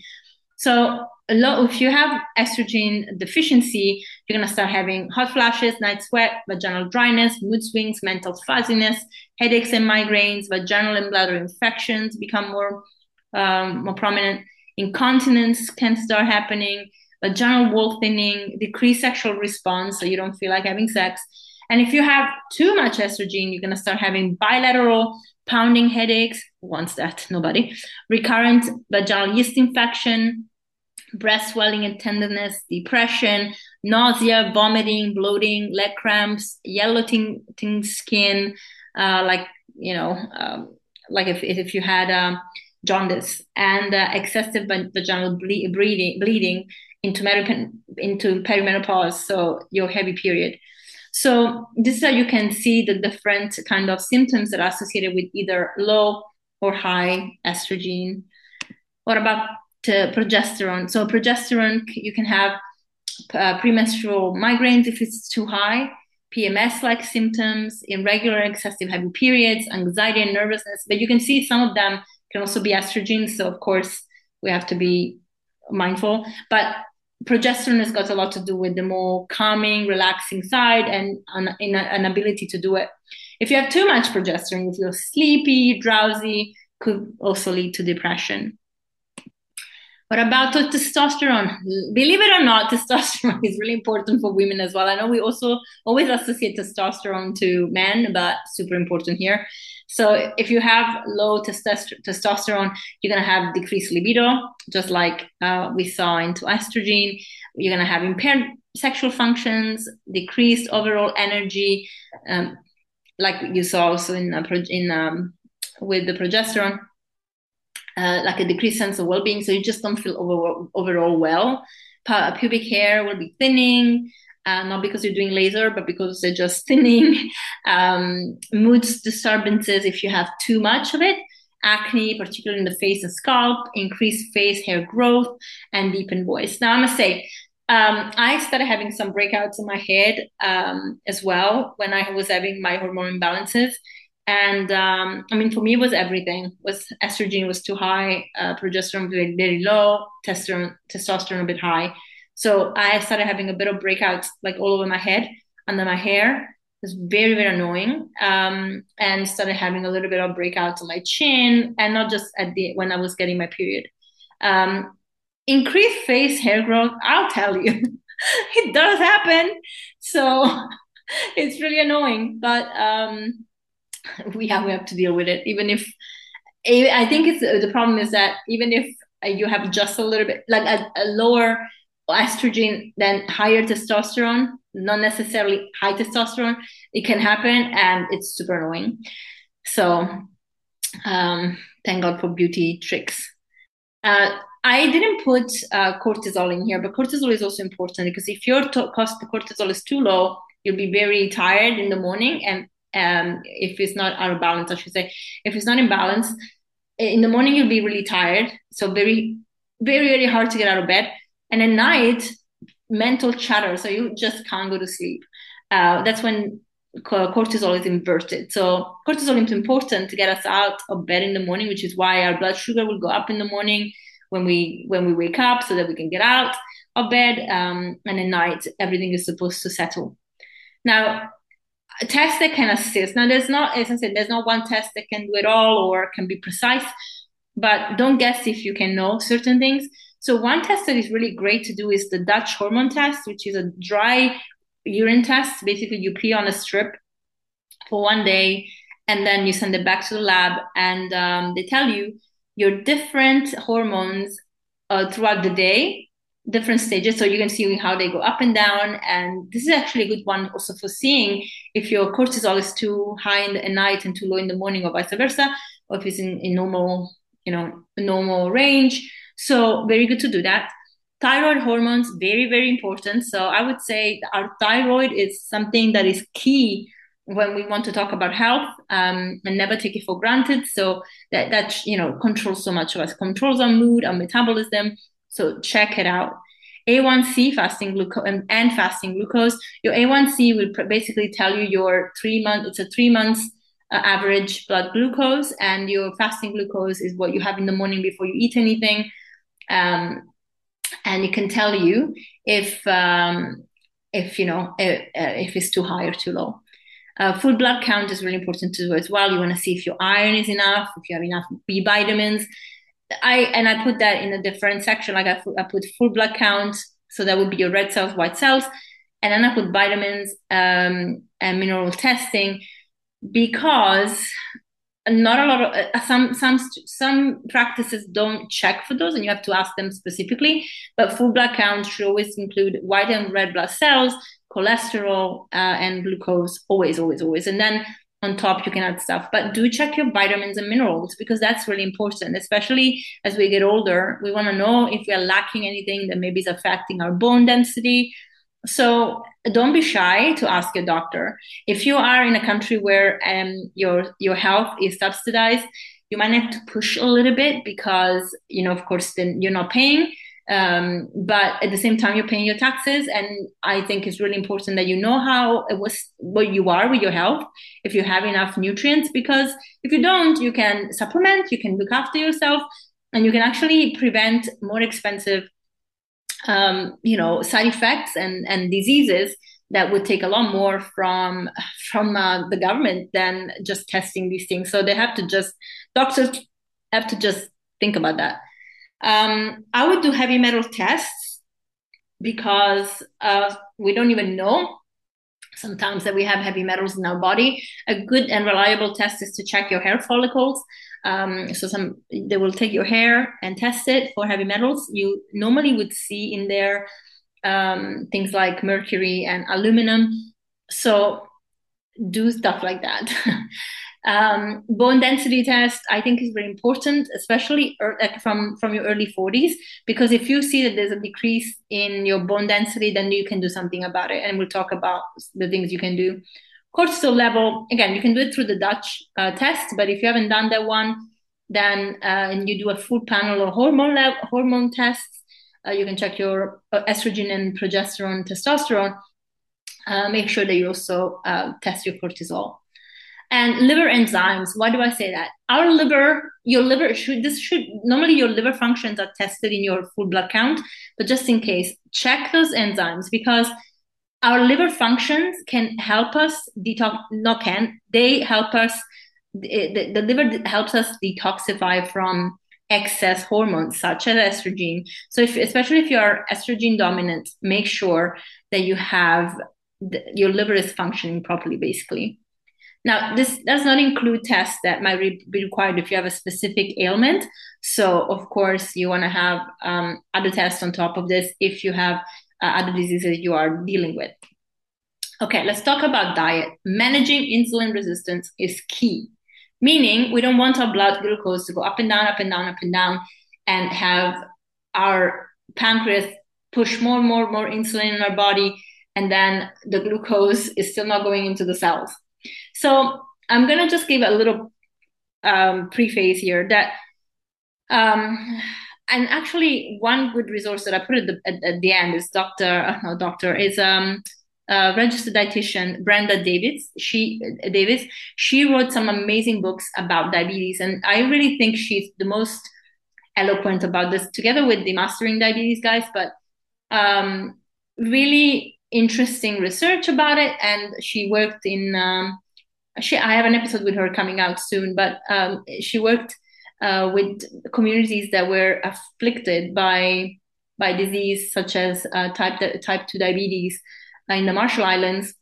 So low, if you have estrogen deficiency, you're to start having hot flashes, night sweat, vaginal dryness, mood swings, mental fuzziness, headaches and migraines, vaginal and bladder infections become more um, more prominent. Incontinence can start happening vaginal wall thinning, decreased sexual response, so you don't feel like having sex. And if you have too much estrogen, you're to start having bilateral pounding headaches. Wants that? Nobody. Recurrent vaginal yeast infection, breast swelling and tenderness, depression, nausea, vomiting, bloating, leg cramps, yellow tinting skin, uh, like, you know, um, like if, if you had um, jaundice, and uh, excessive vaginal ble- bleeding, bleeding into, into perimenopause, so your heavy period. So this is how you can see the different kind of symptoms that are associated with either low or high estrogen. What about uh, progesterone? So progesterone, you can have uh, premenstrual migraines if it's too high, PMS-like symptoms, irregular excessive heavy periods, anxiety and nervousness. But you can see some of them can also be estrogen. So of course we have to be mindful. But progesterone has got a lot to do with the more calming, relaxing side and an, an ability to do it. If you have too much progesterone, if you feel sleepy, drowsy, could also lead to depression. What about testosterone? Believe it or not, testosterone is really important for women as well. I know we also always associate testosterone to men, but super important here. So if you have low testosterone, you're going to have decreased libido, just like uh, we saw into estrogen. You're going to have impaired sexual functions, decreased overall energy, um, like you saw also in, uh, in um, with the progesterone. Uh, like a decreased sense of well-being, so you just don't feel overall, overall well. pubic hair will be thinning, uh, not because you're doing laser, but because they're just thinning. Um, mood disturbances if you have too much of it, acne, particularly in the face and scalp, increased face hair growth, and deepened voice. Now, I must say, um, I started having some breakouts in my head um, as well when I was having my hormone imbalances. And um, I mean, for me, it was everything. Was estrogen was too high, uh, progesterone very, very low, testosterone testosterone a bit high. So I started having a bit of breakouts like all over my head, under my hair. It was very, very annoying. Um, and started having a little bit of breakouts on my chin and not just at the when I was getting my period. Um, increased face hair growth, I'll tell you, it does happen. So it's really annoying, but um, we have we have to deal with it. Even if I think it's the problem is that even if you have just a little bit like a, a lower estrogen than higher testosterone, not necessarily high testosterone. It can happen and it's super annoying. So um, thank God for beauty tricks. Uh, I didn't put uh, cortisol in here, but cortisol is also important because if your to- cost cortisol is too low, you'll be very tired in the morning, and um, if it's not out of balance, I should say, if it's not in balance, in the morning you'll be really tired, so very, very, very hard to get out of bed. And at night, mental chatter, so you just can't go to sleep. Uh, that's when cortisol is inverted. So cortisol is important to get us out of bed in the morning, which is why our blood sugar will go up in the morning when we when we wake up, so that we can get out of bed. Um, and at night, everything is supposed to settle. Now, a test that can assist. Now, there's not, as I said, there's not one test that can do it all or can be precise. But don't guess if you can know certain things. So one test that is really great to do is the Dutch hormone test, which is a dry urine test. Basically, you pee on a strip for one day, and then you send it back to the lab, and um, they tell you your different hormones uh, throughout the day different stages. So you can see how they go up and down. And this is actually a good one also for seeing if your cortisol is too high in the night and too low in the morning or vice versa, or if it's in, in normal, you know, normal range. So very good to do that. Thyroid hormones, very, very important. So I would say our thyroid is something that is key when we want to talk about health um, and never take it for granted. So that that you know controls so much of us, controls our mood, our metabolism, so check it out. A1C fasting glucose and, and fasting glucose. Your A1C will basically tell you your three month. It's a three months uh, average blood glucose, and your fasting glucose is what you have in the morning before you eat anything. Um, and it can tell you if um, if you know if, uh, if it's too high or too low. Uh, full blood count is really important too as well. You want to see if your iron is enough, if you have enough B vitamins, I and I put that in a different section. Like I, I put full blood count, so that would be your red cells, white cells, and then I put vitamins um, and mineral testing because not a lot of uh, some some some practices don't check for those, and you have to ask them specifically. But full blood count should always include white and red blood cells, cholesterol, uh, and glucose. Always, always, always, and then on top you can add stuff but do check your vitamins and minerals because that's really important especially as we get older we want to know if we are lacking anything that maybe is affecting our bone density so don't be shy to ask your doctor. If you are in a country where um, your your health is subsidized you might have to push a little bit because you know of course then you're not paying um, but at the same time you're paying your taxes. And i think it's really important that you know how it was what you are with your health if you have enough nutrients because if you don't you can supplement you can look after yourself and you can actually prevent more expensive um, you know side effects and and diseases that would take a lot more from from uh, the government than just testing these things so they have to just doctors have to just think about that um, I would do heavy metal tests because uh, we don't even know sometimes that we have heavy metals in our body. A good and reliable test is to check your hair follicles. Um, so some they will take your hair and test it for heavy metals. You normally would see in there um, things like mercury and aluminum. So do stuff like that. Um, bone density test, I think, is very important, especially er, from from your early 40s, because if you see that there's a decrease in your bone density, then you can do something about it, and we'll talk about the things you can do. Cortisol level, again, you can do it through the Dutch uh, test, but if you haven't done that one, then uh, and you do a full panel of hormone hormone tests, uh, you can check your uh, estrogen and progesterone, testosterone. Uh, make sure that you also uh, test your cortisol and liver enzymes why do i say that our liver your liver should this should normally your liver functions are tested in your full blood count but just in case check those enzymes because our liver functions can help us detox not can. They help us the, the liver helps us detoxify from excess hormones such as estrogen. So if especially if you are estrogen dominant make sure that you have the, your liver is functioning properly basically. Now, this does not include tests that might be required if you have a specific ailment. So, of course, you want to have um, other tests on top of this if you have uh, other diseases you are dealing with. Okay, let's talk about diet. Managing insulin resistance is key, meaning we don't want our blood glucose to go up and down, up and down, up and down, and have our pancreas push more and more, and more insulin in our body, and then the glucose is still not going into the cells. So I'm going to just give a little um, preface here that, um, and actually one good resource that I put at the, at, at the end is Dr. Uh, no, Doctor is um, uh, registered dietitian Brenda Davis. She Davis. She wrote some amazing books about diabetes, and I really think she's the most eloquent about this, together with the Mastering Diabetes guys. But um, really interesting research about it, and she worked in um, she I have an episode with her coming out soon, but um, she worked uh, with communities that were afflicted by by disease such as uh, type type two diabetes in the Marshall Islands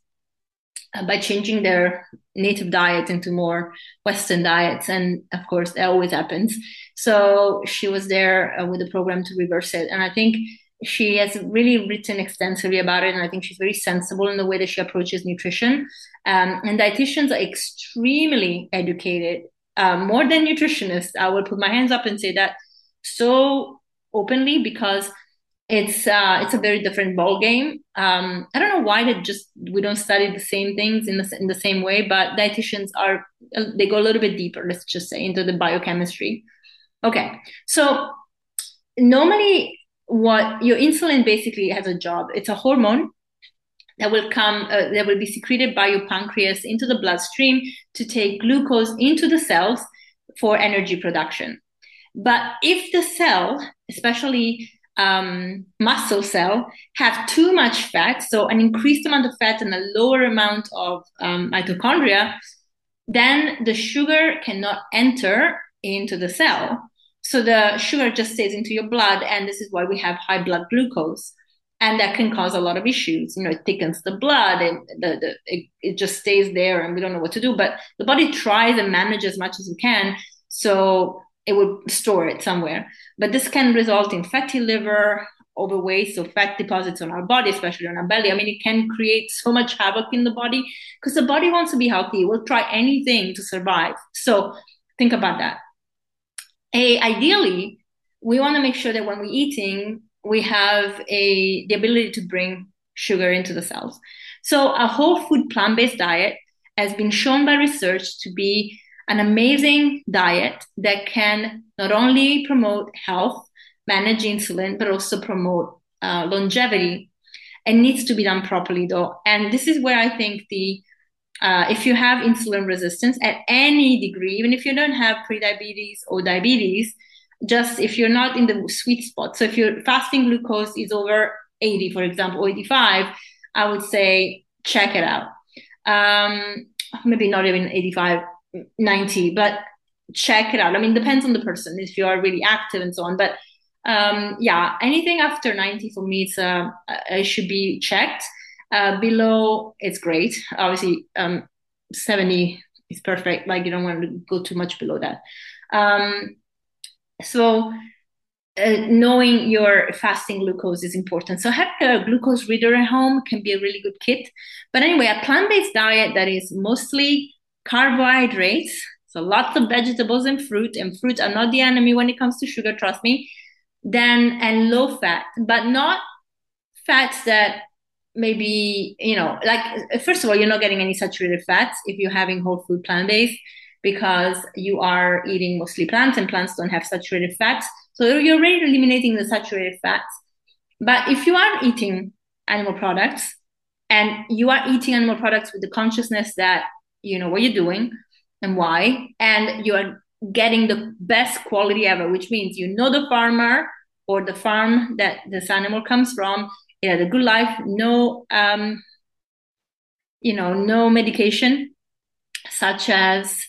uh, by changing their native diet into more Western diets, and of course that always happens. So she was there uh, with the program to reverse it, and I think she has really written extensively about it, and I think she's very sensible in the way that she approaches nutrition. Um, and dietitians are extremely educated, uh, more than nutritionists. I will put my hands up and say that so openly because it's uh, it's a very different ball game. Um, I don't know why they just we don't study the same things in the in the same way, but dietitians are they go a little bit deeper. Let's just say into the biochemistry. Okay, so normally what your insulin basically has a job. It's a hormone that will come uh, that will be secreted by your pancreas into the bloodstream to take glucose into the cells for energy production. But if the cell, especially um, muscle cell, have too much fat, so an increased amount of fat and a lower amount of um, mitochondria, then the sugar cannot enter into the cell. So the sugar just stays into your blood, and this is why we have high blood glucose. And that can cause a lot of issues. You know, it thickens the blood, and the, the it, it just stays there, and we don't know what to do. But the body tries and manages as much as it can. So it would store it somewhere. But this can result in fatty liver, overweight, so fat deposits on our body, especially on our belly. I mean, it can create so much havoc in the body because the body wants to be healthy. It will try anything to survive. So think about that. A, ideally, we want to make sure that when we're eating, we have a the ability to bring sugar into the cells. So a whole food plant-based diet has been shown by research to be an amazing diet that can not only promote health, manage insulin, but also promote uh, longevity. It needs to be done properly, though. And this is where I think the uh, if you have insulin resistance at any degree, even if you don't have prediabetes or diabetes, just if you're not in the sweet spot. So if your fasting glucose is over 80, for example, or 85, I would say check it out. Um, maybe not even 85, 90 but check it out i mean depends on the person if you are really active and so on but um, yeah anything after 90 for me it's uh, it should be checked uh, below it's great obviously um, 70 is perfect like you don't want to go too much below that um, so uh, knowing your fasting glucose is important. So having a glucose reader at home can be a really good kit. But anyway, a plant-based diet that is mostly carbohydrates, so lots of vegetables and fruit, and fruit are not the enemy when it comes to sugar, trust me. Then and low fat, but not fats that maybe you know like first of all you're not getting any saturated fats if you're having whole food plant based because you are eating mostly plants and plants don't have saturated fats. So you're already eliminating the saturated fats. But if you are eating animal products and you are eating animal products with the consciousness that you know what you're doing and why and you are getting the best quality ever which means you know the farmer or the farm that this animal comes from it had a good life no um you know no medication such as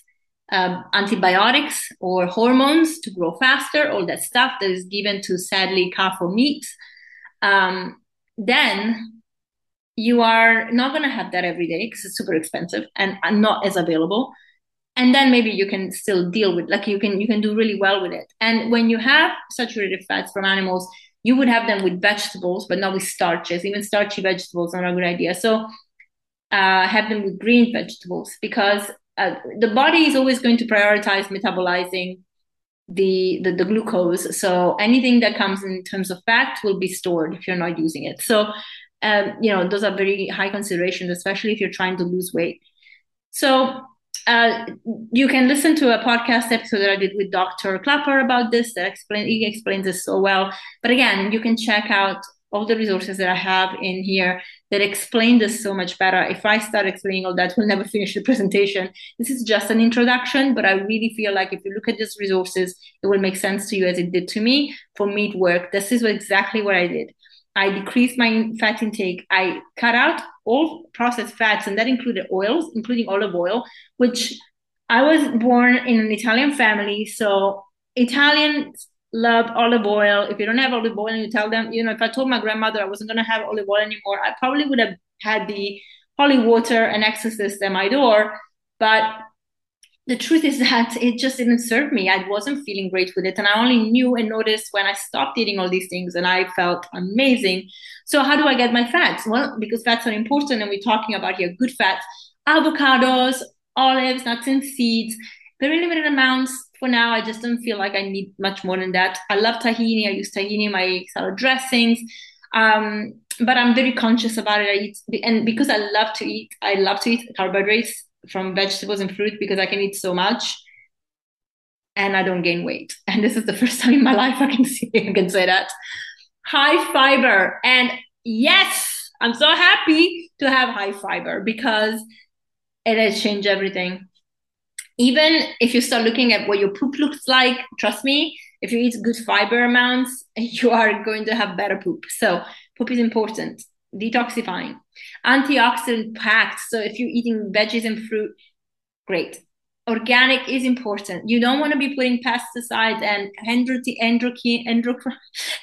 um, antibiotics or hormones to grow faster all that stuff that is given to sadly or meat um, then you are not going to have that every day because it's super expensive and, and not as available. And then maybe you can still deal with like you can you can do really well with it. And when you have saturated fats from animals you would have them with vegetables but not with starches. Even starchy vegetables are not a good idea. So uh, have them with green vegetables because uh, the body is always going to prioritize metabolizing the, the the glucose so anything that comes in terms of fat will be stored if you're not using it so um, you know, those are very high considerations, especially if you're trying to lose weight. So uh, you can listen to a podcast episode that I did with Dr. Klaper about this that explain he explains this so well. But again, you can check out all the resources that I have in here that explain this so much better. If I start explaining all that, we'll never finish the presentation. This is just an introduction, but I really feel like if you look at these resources, it will make sense to you as it did to me. For me, it worked. This is exactly what I did. I decreased my fat intake. I cut out all processed fats, and that included oils, including olive oil, which I was born in an Italian family. So Italians love olive oil. If you don't have olive oil you tell them, you know, if I told my grandmother I wasn't going to have olive oil anymore, I probably would have had the holy water and exorcist at my door. But the truth is that it just didn't serve me. I wasn't feeling great with it. And I only knew and noticed when I stopped eating all these things and I felt amazing. So, how do I get my fats? Well, because fats are important and we're talking about here good fats, avocados, olives, nuts, and seeds. Very limited amounts for now. I just don't feel like I need much more than that. I love tahini. I use tahini in my salad dressings. Um, but I'm very conscious about it. I eat, and because I love to eat, I love to eat carbohydrates from vegetables and fruit because I can eat so much and I don't gain weight. And this is the first time in my life I can see I can say that. High fiber. And yes, I'm so happy to have high fiber because it has changed everything. Even if you start looking at what your poop looks like, trust me, if you eat good fiber amounts, you are going to have better poop. So poop is important detoxifying, antioxidant packed. So if you're eating veggies and fruit, great. Organic is important. You don't want to be putting pesticides and endocrine, endocrine,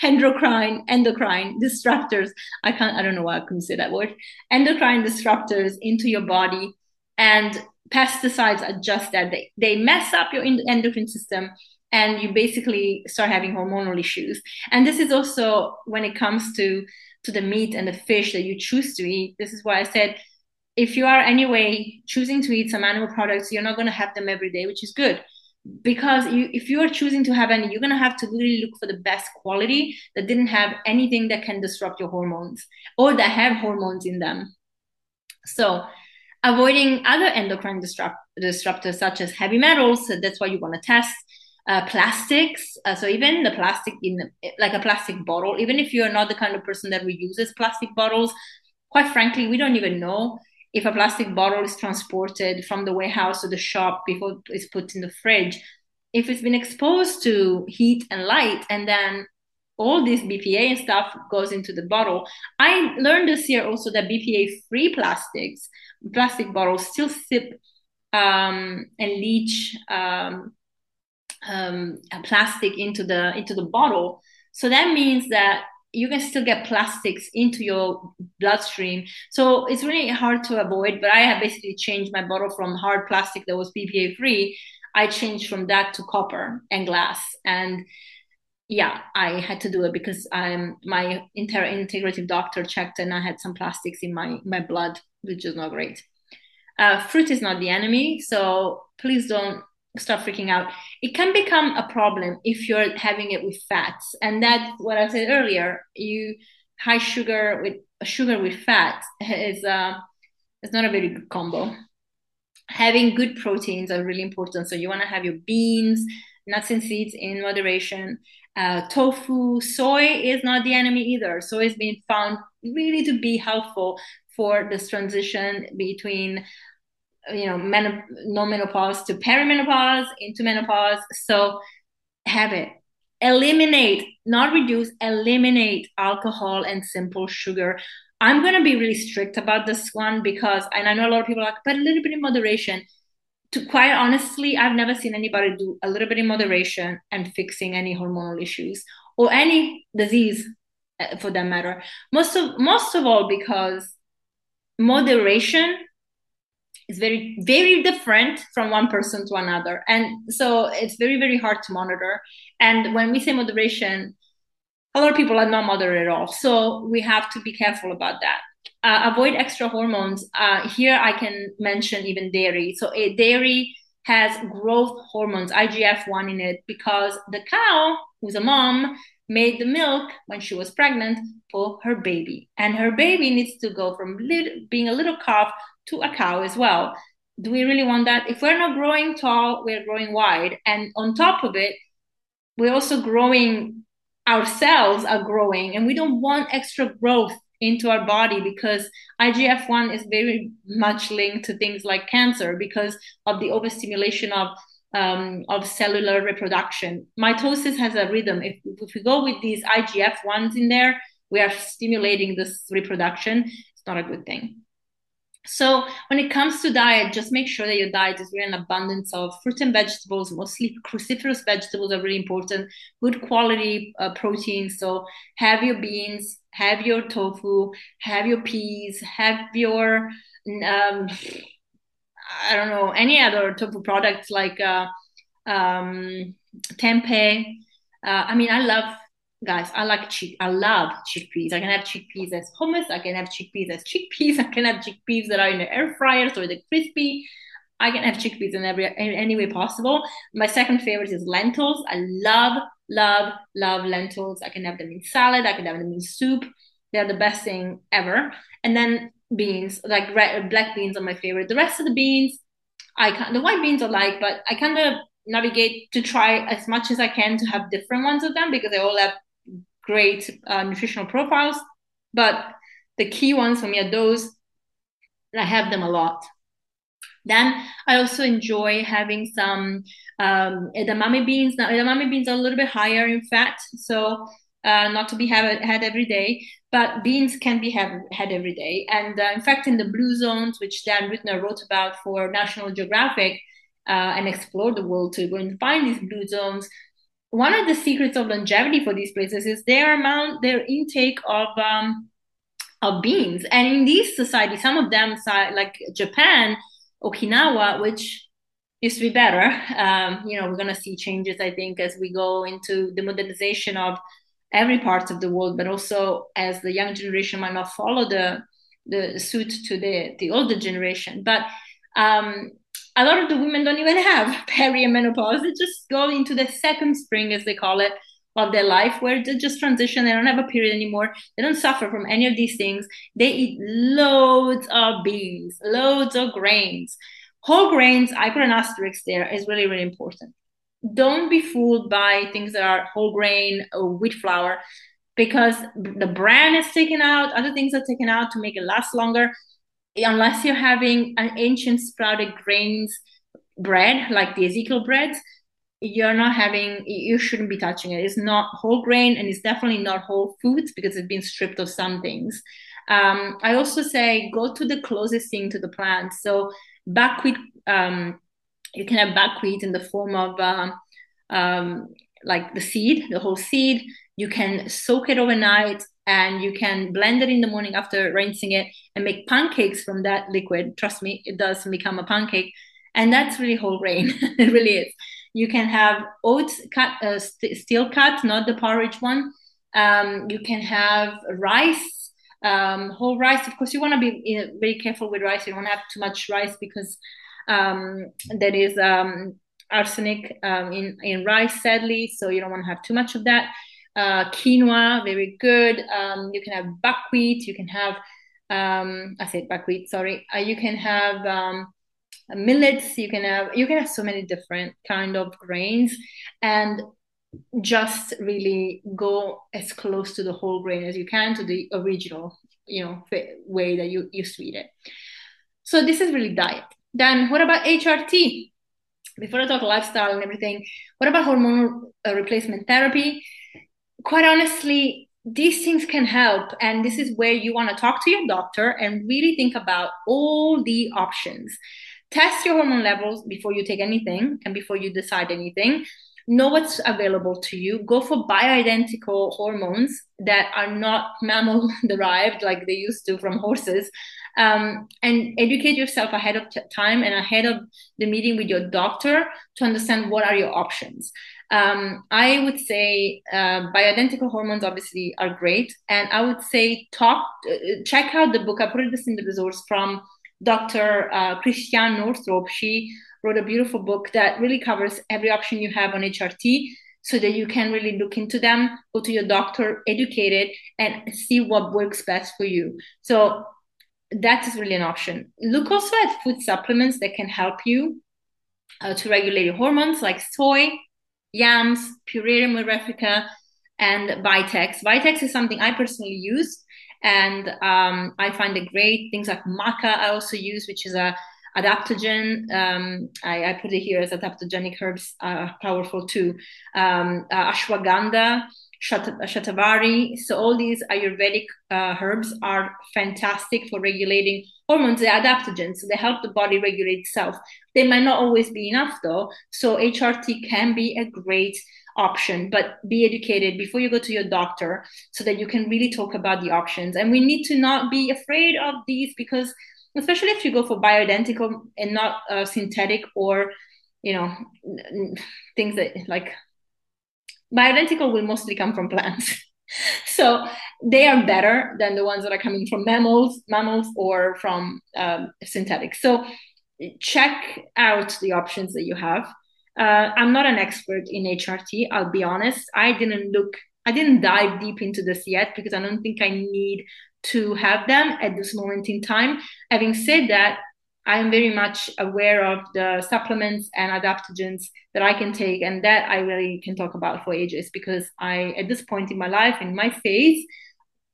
endocrine, endocrine disruptors. I can't. I don't know why I couldn't say that word. Endocrine disruptors into your body, and pesticides are just that. They they mess up your endocrine system and you basically start having hormonal issues. And this is also when it comes to to the meat and the fish that you choose to eat. This is why I said if you are anyway choosing to eat some animal products, you're not going to have them every day, which is good. Because you, if you are choosing to have any, you're going to have to really look for the best quality that didn't have anything that can disrupt your hormones or that have hormones in them. So, avoiding other endocrine disrupt- disruptors such as heavy metals, so that's why you want to test uh, plastics. Uh, so even the plastic in like a plastic bottle, even if you're not the kind of person that reuses plastic bottles, quite frankly, we don't even know if a plastic bottle is transported from the warehouse to the shop before it's put in the fridge. If it's been exposed to heat and light, and then all this BPA and stuff goes into the bottle. I learned this year also that BPA free plastics, plastic bottles still sip um, and leach um, um, plastic into the into the bottle. So that means that you can still get plastics into your bloodstream. So it's really hard to avoid. But I have basically changed my bottle from hard plastic that was BPA free. I changed from that to copper and glass. And yeah, I had to do it because I'm my inter- integrative doctor checked and I had some plastics in my my blood, which is not great. Uh, fruit is not the enemy, so please don't start freaking out. It can become a problem if you're having it with fats, and that's what I said earlier. You high sugar with sugar with fat is uh, is not a very good combo. Having good proteins are really important. So you want to have your beans, nuts and seeds in moderation. Uh, tofu, soy is not the enemy either. Soy has been found really to be helpful for this transition between you know men- non-menopause to perimenopause into menopause. So have it. Eliminate not reduce eliminate alcohol and simple sugar. I'm going to be really strict about this one because and i know a lot of people are like but a little bit in moderation to quite honestly i've never seen anybody do a little bit in moderation and fixing any hormonal issues or any disease uh, for that matter. Most of most of all because moderation is very very different from one person to another. And so it's very very hard to monitor. And when we say moderation a lot of people are not moderate at all. So we have to be careful about that uh, avoid extra hormones uh, here i can mention even dairy so a dairy has growth hormones igf-1 in it because the cow who's a mom made the milk when she was pregnant for her baby and her baby needs to go from being a little calf to a cow as well. Do we really want that? If we're not growing tall, we're growing wide. And on top of it, we're also growing, our cells are growing, and we don't want extra growth into our body because IGF 1 is very much linked to things like cancer because of the overstimulation of um, of cellular reproduction. Mitosis has a rhythm. If, if we go with these IGF 1s in there, we are stimulating this reproduction. It's not a good thing. So when it comes to diet, just make sure that your diet is really an abundance of fruit and vegetables. Mostly cruciferous vegetables are really important. Good quality uh, protein. So have your beans, have your tofu, have your peas, have your um, I don't know any other tofu products like uh, um, tempeh. Uh, I mean, I love guys. I like chick. I love chickpeas. I can have chickpeas as hummus. I can have chickpeas as chickpeas. I can have chickpeas that are in the air fryer so they're crispy. I can have chickpeas in every in any way possible. My second favorite is lentils. I love, love, love lentils. I can have them in salad. I can have them in soup. They're the best thing ever. And then beans, like red, black beans, are my favorite. The rest of the beans, I can the white beans are like, but I kind of navigate to try as much as I can to have different ones of them because they all have great uh, nutritional profiles. But the key ones for me are those. And I have them a lot. Then I also enjoy having some um, edamame beans. Now, edamame beans are a little bit higher in fat, so uh, not to be have, had every day, but beans can be have, had every day. And uh, in fact, in the blue zones, which Dan Buettner wrote about for National Geographic uh, and explored the world to go and find these blue zones, one of the secrets of longevity for these places is their amount, their intake of um, of beans. And in these societies, some of them, like Japan, Okinawa, which used to be better. Um, you know, we're going to see changes, I think, as we go into the modernization of every part of the world, but also as the young generation might not follow the the suit to the the older generation. But um, a lot of the women don't even have perimenopause; they just go into the second spring, as they call it, of their life, where they just transition. They don't have a period anymore. They don't suffer from any of these things. They eat loads of beans, loads of grains. Whole grains, I put an asterisk there, is really, really important don't be fooled by things that are whole grain or wheat flour because the bran is taken out, other things are taken out to make it last longer. Unless you're having an ancient sprouted grains bread, like the Ezekiel bread, you're not having, you shouldn't be touching it. It's not whole grain and it's definitely not whole foods because it's been stripped of some things. Um, I also say go to the closest thing to the plant. So buckwheat um, you can have buckwheat in the form of um, um, like the seed, the whole seed. You can soak it overnight and you can blend it in the morning after rinsing it and make pancakes from that liquid. Trust me, it does become a pancake. And that's really whole grain. it really is. You can have oats cut, uh, st- steel cut, not the porridge one. Um, you can have rice, um, whole rice. Of course, you want to be very careful with rice. You don't have too much rice because um, there is um, arsenic um, in, in rice, sadly, so you don't want to have too much of that. Uh, quinoa, very good. Um, you can have buckwheat. You can have, I said buckwheat, sorry. Uh, you can have millets. You can have, you can have so many different kind of grains, and just really go as close to the whole grain as you can to the original, you know, way that you used to eat it. So this is really diet. Then what about HRT? Before I talk lifestyle and everything, what about hormonal uh, replacement therapy? Quite honestly, these things can help. And this is where you want to talk to your doctor and really think about all the options. Test your hormone levels before you take anything and before you decide anything. Know what's available to you. Go for bioidentical hormones that are not mammal derived like they used to from horses um, and educate yourself ahead of t- time and ahead of the meeting with your doctor to understand what are your options. Um, I would say uh, bioidentical hormones obviously are great, and I would say talk, uh, check out the book. I put this in the resource from Dr. Uh, Christiane Northrup. She wrote a beautiful book that really covers every option you have on HRT so that you can really look into them, go to your doctor, educate it, and see what works best for you. So that is really an option. Look also at food supplements that can help you uh, to regulate your hormones, like soy, yams, Pueraria mirifica, and Vitex. Vitex is something I personally use, and um, I find it great. Things like maca I also use, which is a adaptogen. Um, I, I, put it here as adaptogenic herbs, uh, powerful too. Um, uh, ashwagandha shatavari. So all these Ayurvedic uh, herbs are fantastic for regulating hormones. They're adaptogens, so they help the body regulate itself. They might not always be enough though. So HRT can be a great option, but be educated before you go to your doctor so that you can really talk about the options. And we need to not be afraid of these because especially if you go for bioidentical and not uh, synthetic or, you know, things that like bioidentical will mostly come from plants. so they are better than the ones that are coming from mammals, mammals or from um, synthetic. So check out the options that you have. Uh, I'm not an expert in HRT. I'll be honest. I didn't look. I didn't dive deep into this yet because I don't think I need to have them at this moment in time. Having said that, I'm very much aware of the supplements and adaptogens that I can take, and that I really can talk about for ages because I, at this point in my life, in my phase,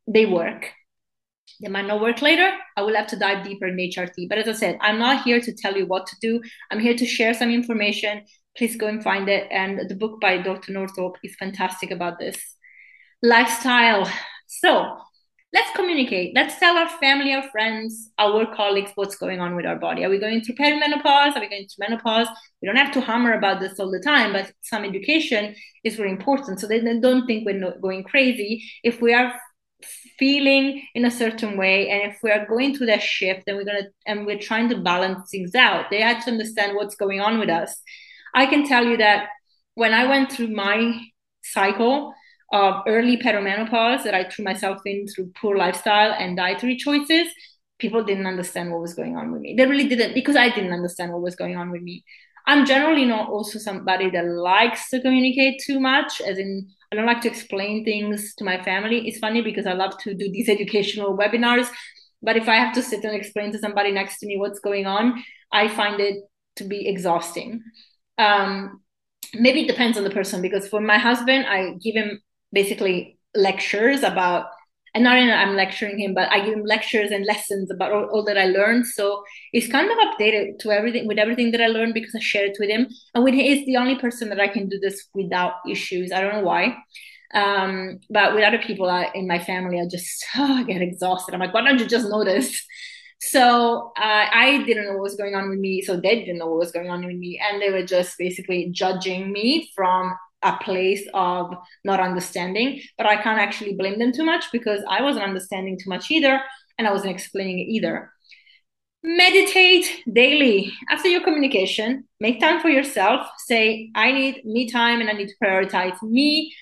they work. They might not work later. I will have to dive deeper in HRT. But as I said, I'm not here to tell you what to do. I'm here to share some information. Please go and find it. And the book by Dr. Northrup is fantastic about this. Lifestyle. So let's communicate. Let's tell our family, our friends, our colleagues what's going on with our body. Are we going through perimenopause? Are we going through menopause? We don't have to hammer about this all the time, but some education is very important so they don't think we're going crazy. If we are feeling in a certain way and if we are going through that shift and we're going to and we're trying to balance things out they have to understand what's going on with us i can tell you that when i went through my cycle of early perimenopause that I threw myself in through poor lifestyle and dietary choices, people didn't understand what was going on with me. They really didn't because I didn't understand what was going on with me. I'm generally not also somebody that likes to communicate too much, as in I don't like to explain things to my family. It's funny because I love to do these educational webinars, but if I have to sit and explain to somebody next to me what's going on, I find it to be exhausting. Um, maybe it depends on the person because for my husband, I give him basically lectures about and not in I'm lecturing him, but I give him lectures and lessons about all, all, that I learned. So he's kind of updated to everything with everything that I learned because I share it with him. And with him, he's the only person that I can do this without issues. I don't know why. Um, but with other people I, in my family, I just oh, I get exhausted. I'm like, why don't you just know this? So uh, I didn't know what was going on with me. So they didn't know what was going on with me. And they were just basically judging me from a place of not understanding, but I can't actually blame them too much because I wasn't understanding too much either and I wasn't explaining it either. Meditate daily after your communication. Make time for yourself. Say, I need me time and I need to prioritize me.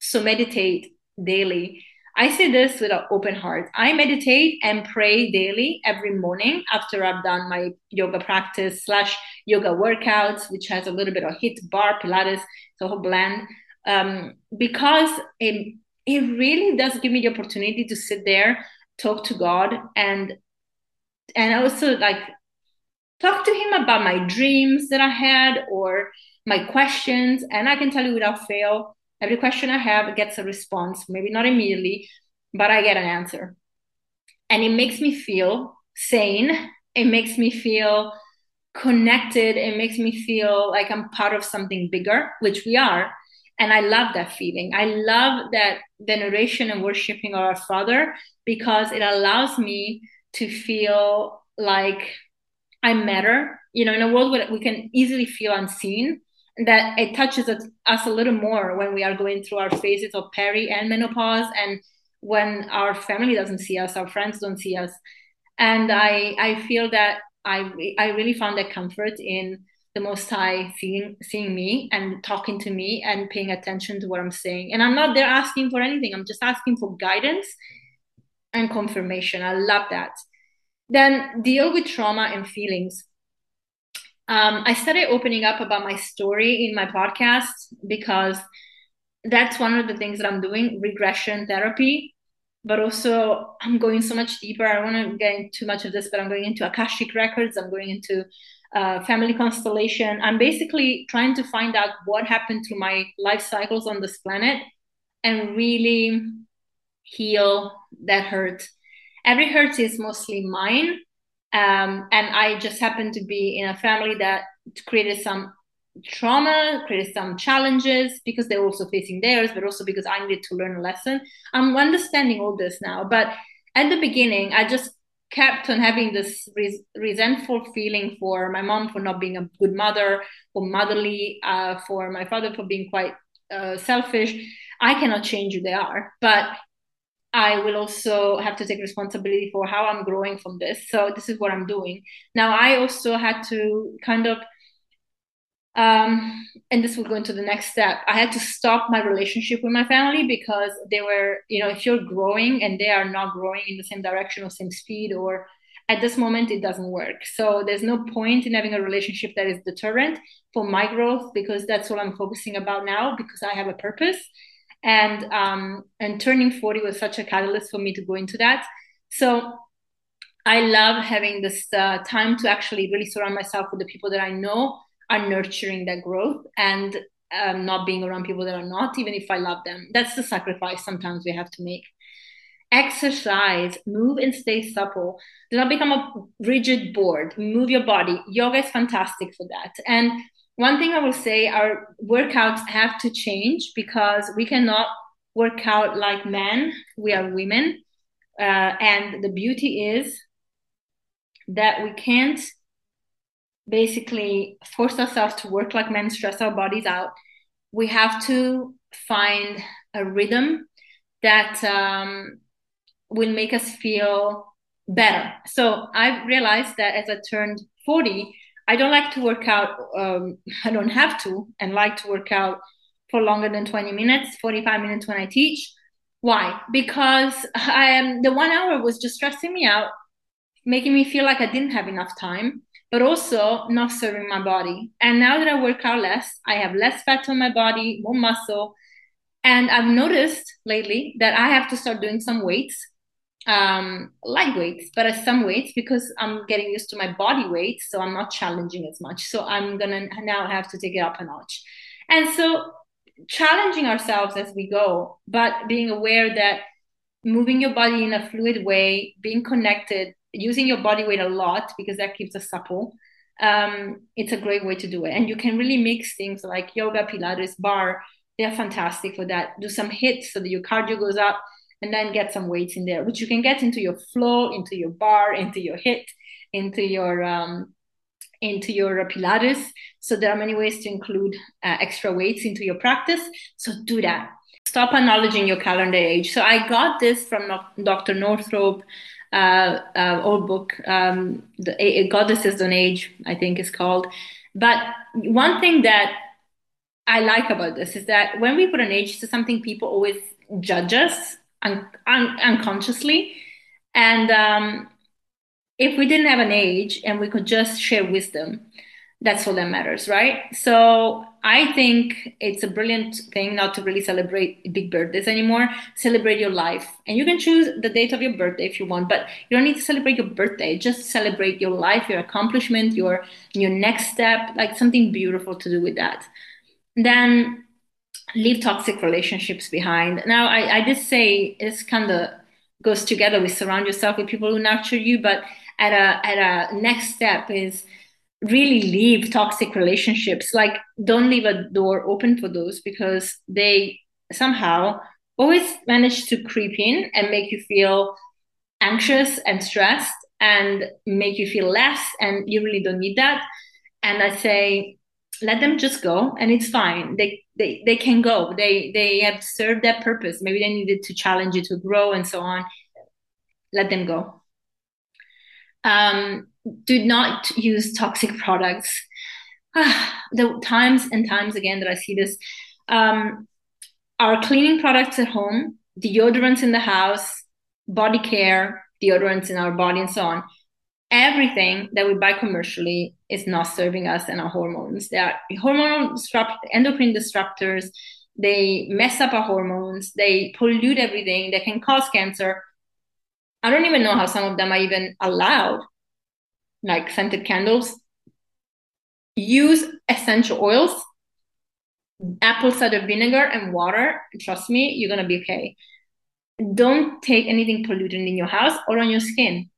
So meditate daily. I say this with an open heart. I meditate and pray daily every morning after I've done my yoga practice slash yoga workouts, which has a little bit of HIIT barre, Pilates, so a blend, um, because it, it really does give me the opportunity to sit there, talk to God, and and also like talk to Him about my dreams that I had or my questions. And I can tell you without fail, Every question I have gets a response, maybe not immediately, but I get an answer. And it makes me feel sane. It makes me feel connected. It makes me feel like I'm part of something bigger, which we are. And I love that feeling. I love that veneration and worshiping our Father because it allows me to feel like I matter. You know, in a world where we can easily feel unseen, that it touches us a little more when we are going through our phases of peri and menopause and when our family doesn't see us our friends don't see us. And i i feel that i i really found that comfort in the most high seeing seeing me and talking to me and paying attention to what i'm saying. And i'm not there asking for anything. I'm just asking for guidance and confirmation. I love that. Then deal with trauma and feelings um, I started opening up about my story in my podcast because that's one of the things that I'm doing regression therapy. But also, I'm going so much deeper. I don't want to get into much of this, but I'm going into Akashic records. I'm going into uh, family constellation. I'm basically trying to find out what happened through my life cycles on this planet and really heal that hurt. Every hurt is mostly mine, um, and I just happened to be in a family that created some trauma, created some challenges because they're also facing theirs, but also because I needed to learn a lesson. I'm understanding all this now. But at the beginning, I just kept on having this res- resentful feeling for my mom for not being a good mother, for motherly, uh, for my father for being quite uh, selfish. I cannot change who they are, but I will also have to take responsibility for how I'm growing from this. So this is what I'm doing. Now I also had to kind of um, and this will go into the next step. I had to stop my relationship with my family because they were, you know, if you're growing and they are not growing in the same direction or same speed, or at this moment, it doesn't work. So there's no point in having a relationship that is deterrent for my growth because that's what I'm focusing about now because I have a purpose. And um, and turning 40 was such a catalyst for me to go into that. So I love having this uh, time to actually really surround myself with the people that I know are nurturing that growth and um, not being around people that are not, even if I love them. That's the sacrifice sometimes we have to make. Exercise, move and stay supple. Do not become a rigid board. Move your body. Yoga is fantastic for that. And one thing I will say our workouts have to change because we cannot work out like men. We are women. Uh, and the beauty is that we can't basically force ourselves to work like men, stress our bodies out. We have to find a rhythm that um, will make us feel better. So I realized that as I turned 40, I don't like to work out. Um, I don't have to, and like to work out for longer than 20 minutes, 45 minutes when I teach. Why? Because I am the one hour was just stressing me out, making me feel like I didn't have enough time but also not serving my body. And now that I work out less, I have less fat on my body, more muscle. And I've noticed lately that I have to start doing some weights, um, light weights, but some weights because I'm getting used to my body weight. So I'm not challenging as much. So I'm to now have to take it up a notch. And so challenging ourselves as we go, but being aware that moving your body in a fluid way, being connected using your body weight a lot because that keeps us supple um, it's a great way to do it and you can really mix things like yoga pilates barre. they're fantastic for that do some HIITs so that your cardio goes up and then get some weights in there which you can get into your flow into your barre, into your HIIT, into your um, into your pilates so there are many ways to include uh, extra weights into your practice so do that stop acknowledging your calendar age so i got this from dr Northrup. uh, uh, old book, um, the a- Goddesses on Age, I think is called. But one thing that I like about this is that when we put an age to something, people always judge us un- un- unconsciously. And um, if we didn't have an age and we could just share wisdom, that's all that matters, right? So I think it's a brilliant thing not to really celebrate big birthdays anymore. Celebrate your life. And you can choose the date of your birthday if you want, but you don't need to celebrate your birthday. Just celebrate your life, your accomplishment, your your next step, like something beautiful to do with that. Then leave toxic relationships behind. Now I, I did say it's kind of goes together with surround yourself with people who nurture you, but at a at a next step is really leave toxic relationships. Like don't leave a door open for those because they somehow always manage to creep in and make you feel anxious and stressed and make you feel less and you really don't need that. And i say let them just go and it's fine. They they, they can go. They they have served that purpose. Maybe they needed to challenge you to grow and so on. Let them go. Um, do not use toxic products. the times and times again that I see this, um, our cleaning products at home, deodorants in the house, body care, deodorants in our body, and so on. Everything that we buy commercially is not serving us and our hormones. They are hormone disrupt, endocrine disruptors. They mess up our hormones. They pollute everything. They can cause cancer. I don't even know how some of them are even allowed like scented candles. Use essential oils, apple cider vinegar, and water. Trust me, you're gonna be okay. Don't take anything polluted in your house or on your skin.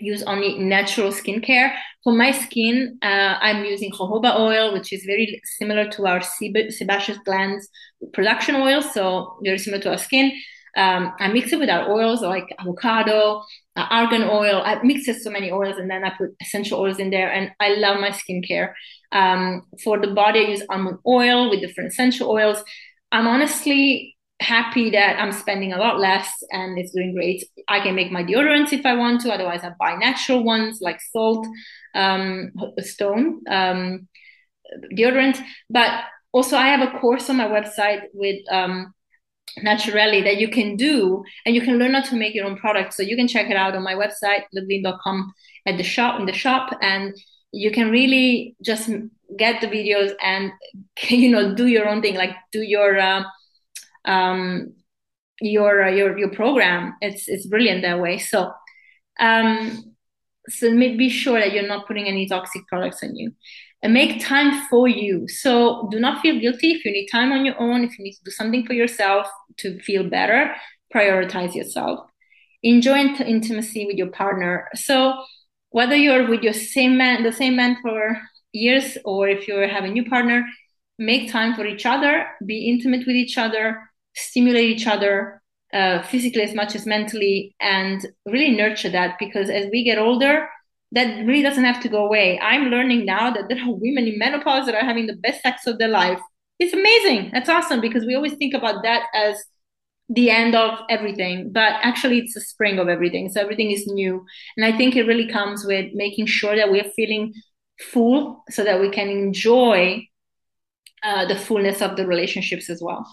Use only natural skincare. For my skin, uh, I'm using jojoba oil, which is very similar to our sebaceous glands production oil, so very similar to our skin. Um, I mix it with our oils like avocado, uh, argan oil. I mix it so many oils and then I put essential oils in there. And I love my skincare. Um, for the body, I use almond oil with different essential oils. I'm honestly happy that I'm spending a lot less and it's doing great. I can make my deodorants if I want to. Otherwise, I buy natural ones like salt, um, stone um, deodorant. But also, I have a course on my website with um, Naturelli that you can do, and you can learn how to make your own products. So you can check it out on my website, loveleen.com, at the shop in the shop, and you can really just get the videos and you know do your own thing, like do your uh, um, your uh, your your program. It's it's brilliant that way. So um, so make, be sure that you're not putting any toxic products on you. And make time for you. So do not feel guilty if you need time on your own, if you need to do something for yourself to feel better, prioritize yourself. Enjoy int- intimacy with your partner. So whether you're with your same man, the same man for years, or if you have a new partner, make time for each other, be intimate with each other, stimulate each other uh, physically as much as mentally, and really nurture that because as we get older, that really doesn't have to go away. I'm learning now that there are women in menopause that are having the best sex of their life. It's amazing. That's awesome because we always think about that as the end of everything, but actually it's the spring of everything. So everything is new. And I think it really comes with making sure that we're feeling full so that we can enjoy uh, the fullness of the relationships as well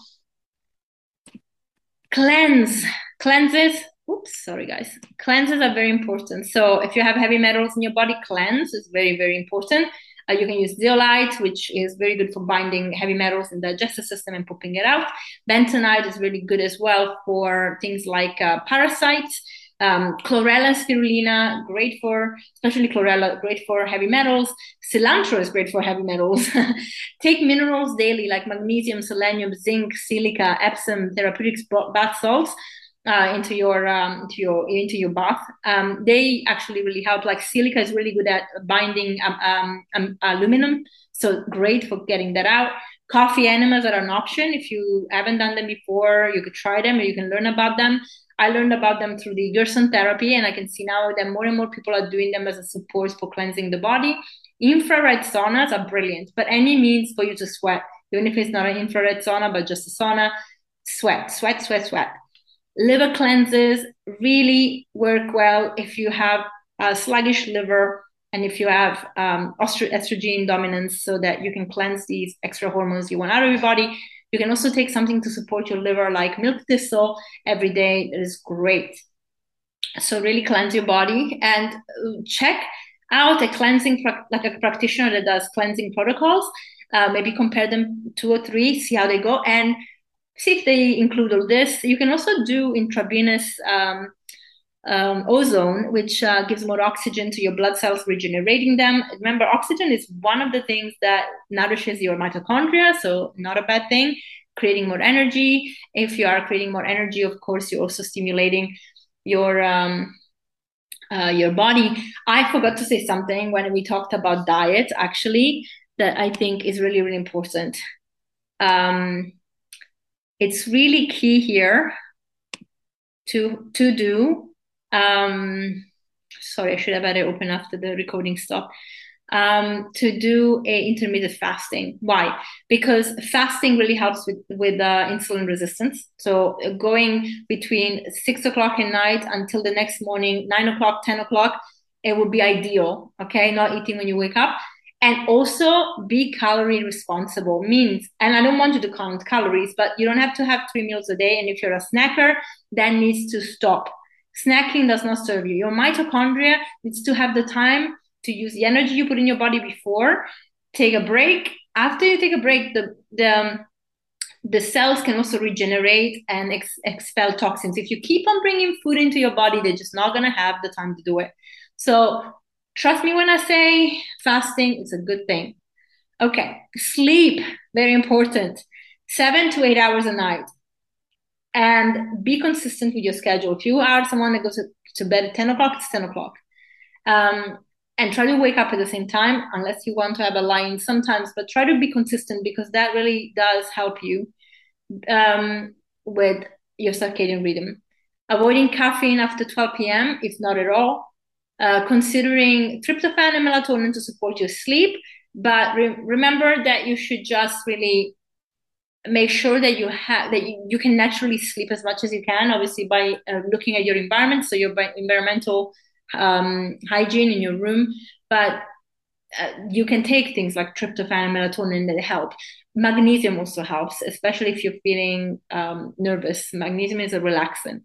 cleanse. Cleanses. Oops sorry guys. Cleanses are very important. So if you have heavy metals in your body cleanse is very very important. Uh, you can use zeolite which is very good for binding heavy metals in the digestive system and pooping it out. Bentonite is really good as well for things like uh, parasites um, chlorella spirulina, great for, especially chlorella, great for heavy metals. Cilantro is great for heavy metals. Take minerals daily like magnesium, selenium, zinc, silica, Epsom, therapeutics, bath salts. Uh, into your um, into your into your bath. Um, they actually really help. Like silica is really good at binding um, um, um aluminum, so great for getting that out. Coffee enemas are an option if you haven't done them before. You could try them, or you can learn about them. I learned about them through the Gerson therapy, and I can see now that more and more people are doing them as a support for cleansing the body. Infrared saunas are brilliant, but any means for you to sweat, even if it's not an infrared sauna, but just a sauna, sweat, sweat, sweat, sweat. Liver cleanses really work well if you have a sluggish liver and if you have um, estrogen dominance, so that you can cleanse these extra hormones you want out of your body you can also take something to support your liver, like milk thistle, every day. It is great. So really cleanse your body and uh, check out a cleansing, like a practitioner that does cleansing protocols. Uh, maybe compare them two or three, see how they go, and see if they include all this. You can also do intravenous um, um, ozone, which uh, gives more oxygen to your blood cells, regenerating them. Remember, oxygen is one of the things that nourishes your mitochondria, so not a bad thing. Creating more energy. If you are creating more energy, of course, you're also stimulating your um, uh, your body. I forgot to say something when we talked about diet, actually, that I think is really, really important. Um, it's really key here to to do um, sorry, I should have had it open after the recording stop. Um, to do a intermittent fasting. Why? Because fasting really helps with with uh, insulin resistance. So uh, going between six o'clock at night until the next morning, nine o'clock, ten o'clock, it would be ideal. Okay, not eating when you wake up. And also be calorie responsible means, and I don't want you to count calories, but you don't have to have three meals a day. And if you're a snacker, that needs to stop Snacking does not serve you. Your mitochondria needs to have the time to use the energy you put in your body before, take a break. After you take a break, the the um, the cells can also regenerate and ex- expel toxins. If you keep on bringing food into your body, they're just not going to have the time to do it. So trust me when I say fasting is a good thing. Okay, sleep, very important. Seven to eight hours a night and be consistent with your schedule. If you are someone that goes to bed at 10 o'clock, it's 10 o'clock. Um, and try to wake up at the same time, unless you want to have a line sometimes, but try to be consistent because that really does help you um, with your circadian rhythm. Avoiding caffeine after 12 p.m., if not at all. Uh, considering tryptophan and melatonin to support your sleep. But re- remember that you should just really make sure that you have that you, you, can naturally sleep as much as you can obviously by uh, looking at your environment so your environmental um, hygiene in your room. But uh, you can take things like tryptophan and melatonin that help. Magnesium also helps especially if you're feeling um, nervous. Magnesium is a relaxant.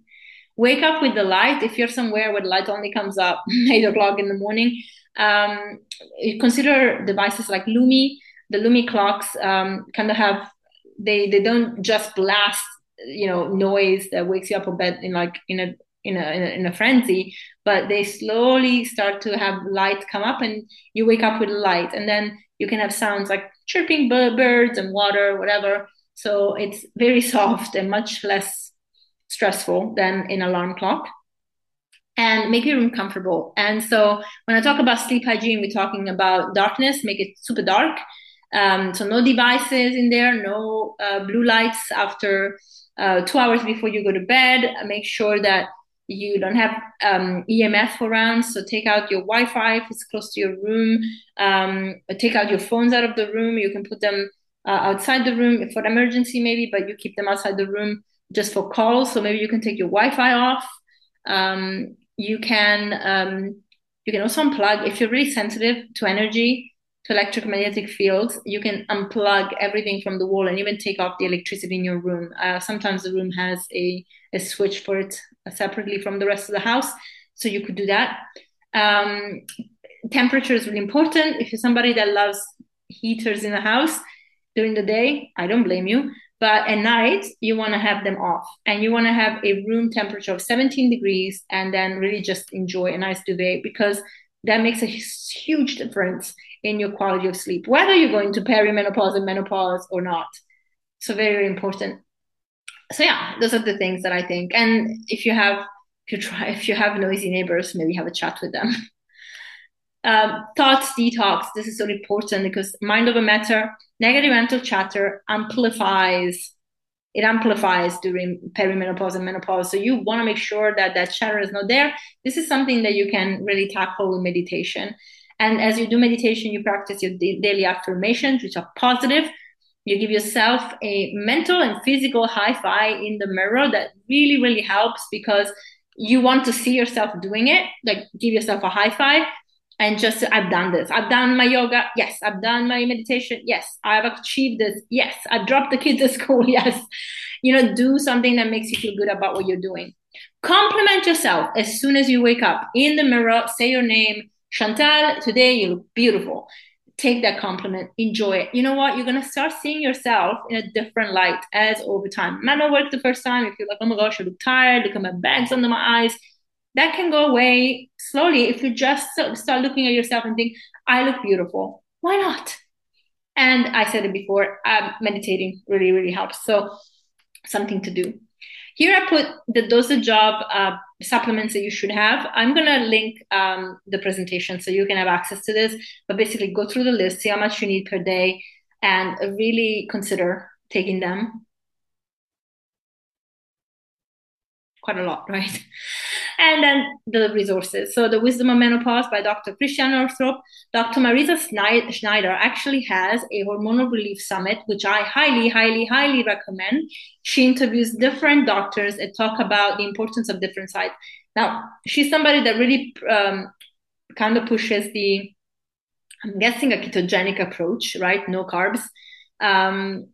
Wake up with the light. If you're somewhere where the light only comes up 8 o'clock in the morning um, consider devices like Lumie. The Lumie clocks um, kind of have they they don't just blast you know noise that wakes you up a bit in like in a in a, in a, in a frenzy but they slowly start to have light come up and you wake up with light. And then you can have sounds like chirping birds and water whatever. So it's very soft and much less stressful than an alarm clock and make your room comfortable. And so when i talk about sleep hygiene we're talking about darkness make it super dark um, so no devices in there, no uh, blue lights after uh, two hours before you go to bed. Make sure that you don't have um, EMF around. So take out your Wi-Fi if it's close to your room. Um, take out your phones out of the room. You can put them uh, outside the room for emergency maybe, but you keep them outside the room just for calls. So maybe you can take your Wi-Fi off. Um, you can um, you can also unplug if you're really sensitive to energy to electromagnetic fields, you can unplug everything from the wall and even take off the electricity in your room. Uh, sometimes the room has a, a switch for it separately from the rest of the house. So you could do that. Um, temperature is really important. If you're somebody that loves heaters in the house during the day, I don't blame you. But at night, you want to have them off and you want to have a room temperature of 17 degrees and then really just enjoy a nice duvet because that makes a huge difference in your quality of sleep, whether you're going to perimenopause and menopause or not. So very, important. So yeah, those are the things that I think. And if you have, if you try, if you have noisy neighbors, maybe have a chat with them. um, thoughts detox. This is so important because mind over matter, negative mental chatter amplifies it amplifies during perimenopause and menopause. So you want to make sure that that chatter is not there. This is something that you can really tackle with meditation. And as you do meditation, you practice your daily affirmations, which are positive. You give yourself a mental and physical high five in the mirror that really, really helps because you want to see yourself doing it. Like give yourself a high five and just I've done this. I've done my yoga. Yes. I've done my meditation. Yes. I've achieved this. Yes. I've dropped the kids at school. Yes. You know, do something that makes you feel good about what you're doing. Compliment yourself as soon as you wake up in the mirror. Say your name. Chantal, today you look beautiful. Take that compliment, enjoy it. You know what? You're gonna start seeing yourself in a different light as over time. Might not work the first time. If you're like, oh my gosh, I look tired, look at my bags under my eyes that can go away slowly if you just start looking at yourself and think, I look beautiful. Why not? And I said it before, um, meditating really, really helps. So, something to do. Here I put the dosage of uh, supplements that you should have. I'm going to link um, the presentation so you can have access to this. But basically, go through the list, see how much you need per day, and really consider taking them quite a lot, right? And then the resources. So the Wisdom of Menopause by Dr. Christiane Northrup. Dr. Mariza Snyder actually has a hormonal relief summit, which I highly, highly, highly recommend. She interviews different doctors and talk about the importance of different sides. Now, she's somebody that really um, kind of pushes the, I'm guessing, a ketogenic approach, right? No carbs. Um,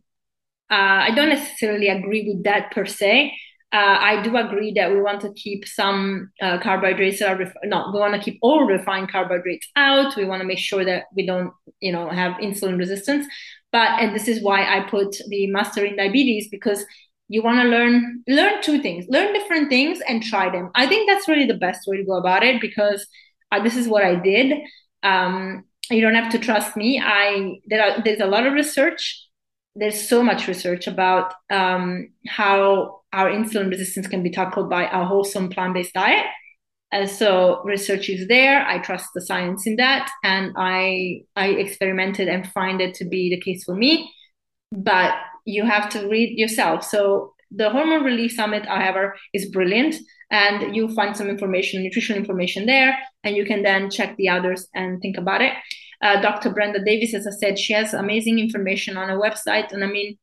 uh, I don't necessarily agree with that per se, uh, I do agree that we want to keep some uh, carbohydrates that are ref- no, we want to keep all refined carbohydrates out. We want to make sure that we don't, you know, have insulin resistance. But and this is why I put the Mastering Diabetes because you want to learn learn two things, learn different things and try them. I think that's really the best way to go about it because uh, this is what I did. Um, you don't have to trust me. I there are, there's a lot of research. There's so much research about um, how our insulin resistance can be tackled by a wholesome plant-based diet. And so research is there. I trust the science in that, and I I experimented and find it to be the case for me. But you have to read yourself. So the hormone relief summit, however, is brilliant, and you find some information, nutritional information there, and you can then check the others and think about it. Uh, Dr. Brenda Davis, as I said, she has amazing information on her website, and I mean,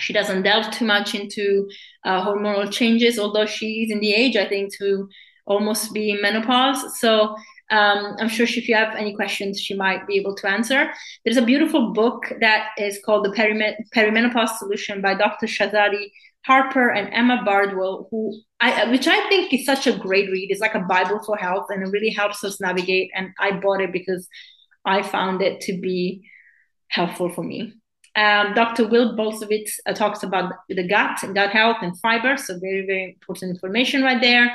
she doesn't delve too much into uh, hormonal changes, although she's in the age, I think, to almost be in menopause. So um, I'm sure if you have any questions, she might be able to answer. There's a beautiful book that is called The Perimenopause Solution by Dr. Shahzadi Harper and Emma Bardwell, who I, which I think is such a great read. It's like a Bible for health, and it really helps us navigate. And I bought it because I found it to be helpful for me. Um, Dr. Will Bulsiewicz uh, talks about the gut and gut health and fiber, so very very important information right there.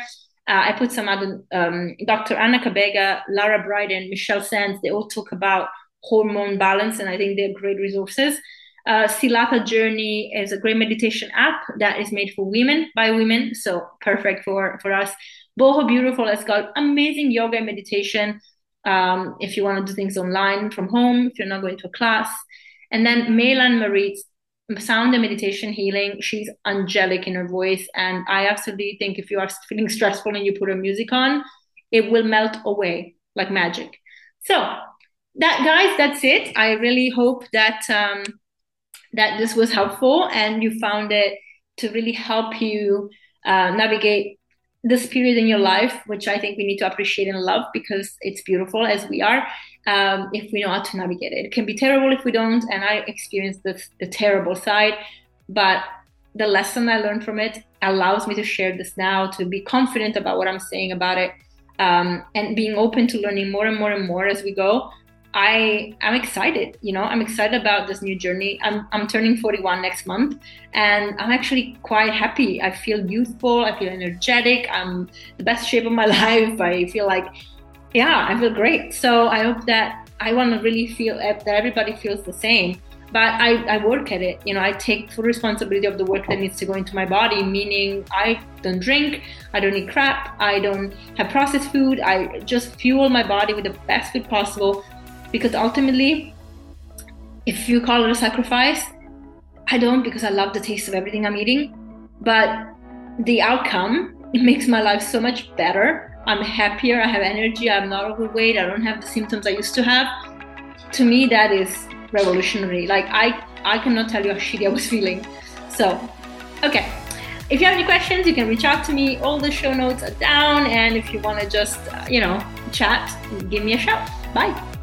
Uh, I put some other um, Dr. Anna Cabeca, Lara Briden, Michelle Sands. They all talk about hormone balance, and I think they're great resources. Uh, Silatha Journey is a great meditation app that is made for women by women, so perfect for for us. Boho Beautiful has got amazing yoga and meditation. Um, if you want to do things online from home, if you're not going to a class, and then Mei Lan Maurits, sound and meditation healing. She's angelic in her voice, and I absolutely think if you are feeling stressful and you put her music on, it will melt away like magic. So that guys, that's it. I really hope that. Um, that this was helpful and you found it to really help you uh, navigate this period in your life, which I think we need to appreciate and love because it's beautiful as we are. Um, if we know how to navigate it, it can be terrible if we don't. And I experienced the terrible side, but the lesson I learned from it allows me to share this now, to be confident about what I'm saying about it, um, and being open to learning more and more and more as we go. I I'm excited. You know, I'm excited about this new journey. I'm I'm turning 41 next month, and I'm actually quite happy. I feel youthful. I feel energetic. I'm the best shape of my life. I feel like, yeah, I feel great. So I hope that I want to really feel eh, that everybody feels the same. But I, I work at it. You know, I take full responsibility of the work that needs to go into my body. Meaning, I don't drink. I don't eat crap. I don't have processed food. I just fuel my body with the best food possible because ultimately, if you call it a sacrifice, I don't because I love the taste of everything I'm eating. But the outcome, it makes my life so much better. I'm happier, I have energy, I'm not overweight, I don't have the symptoms I used to have. To me, that is revolutionary. Like I I cannot tell you how shitty I was feeling. So, okay. If you have any questions, you can reach out to me. All the show notes are down. And if you want to just, uh, you know, chat, give me a shout. Bye.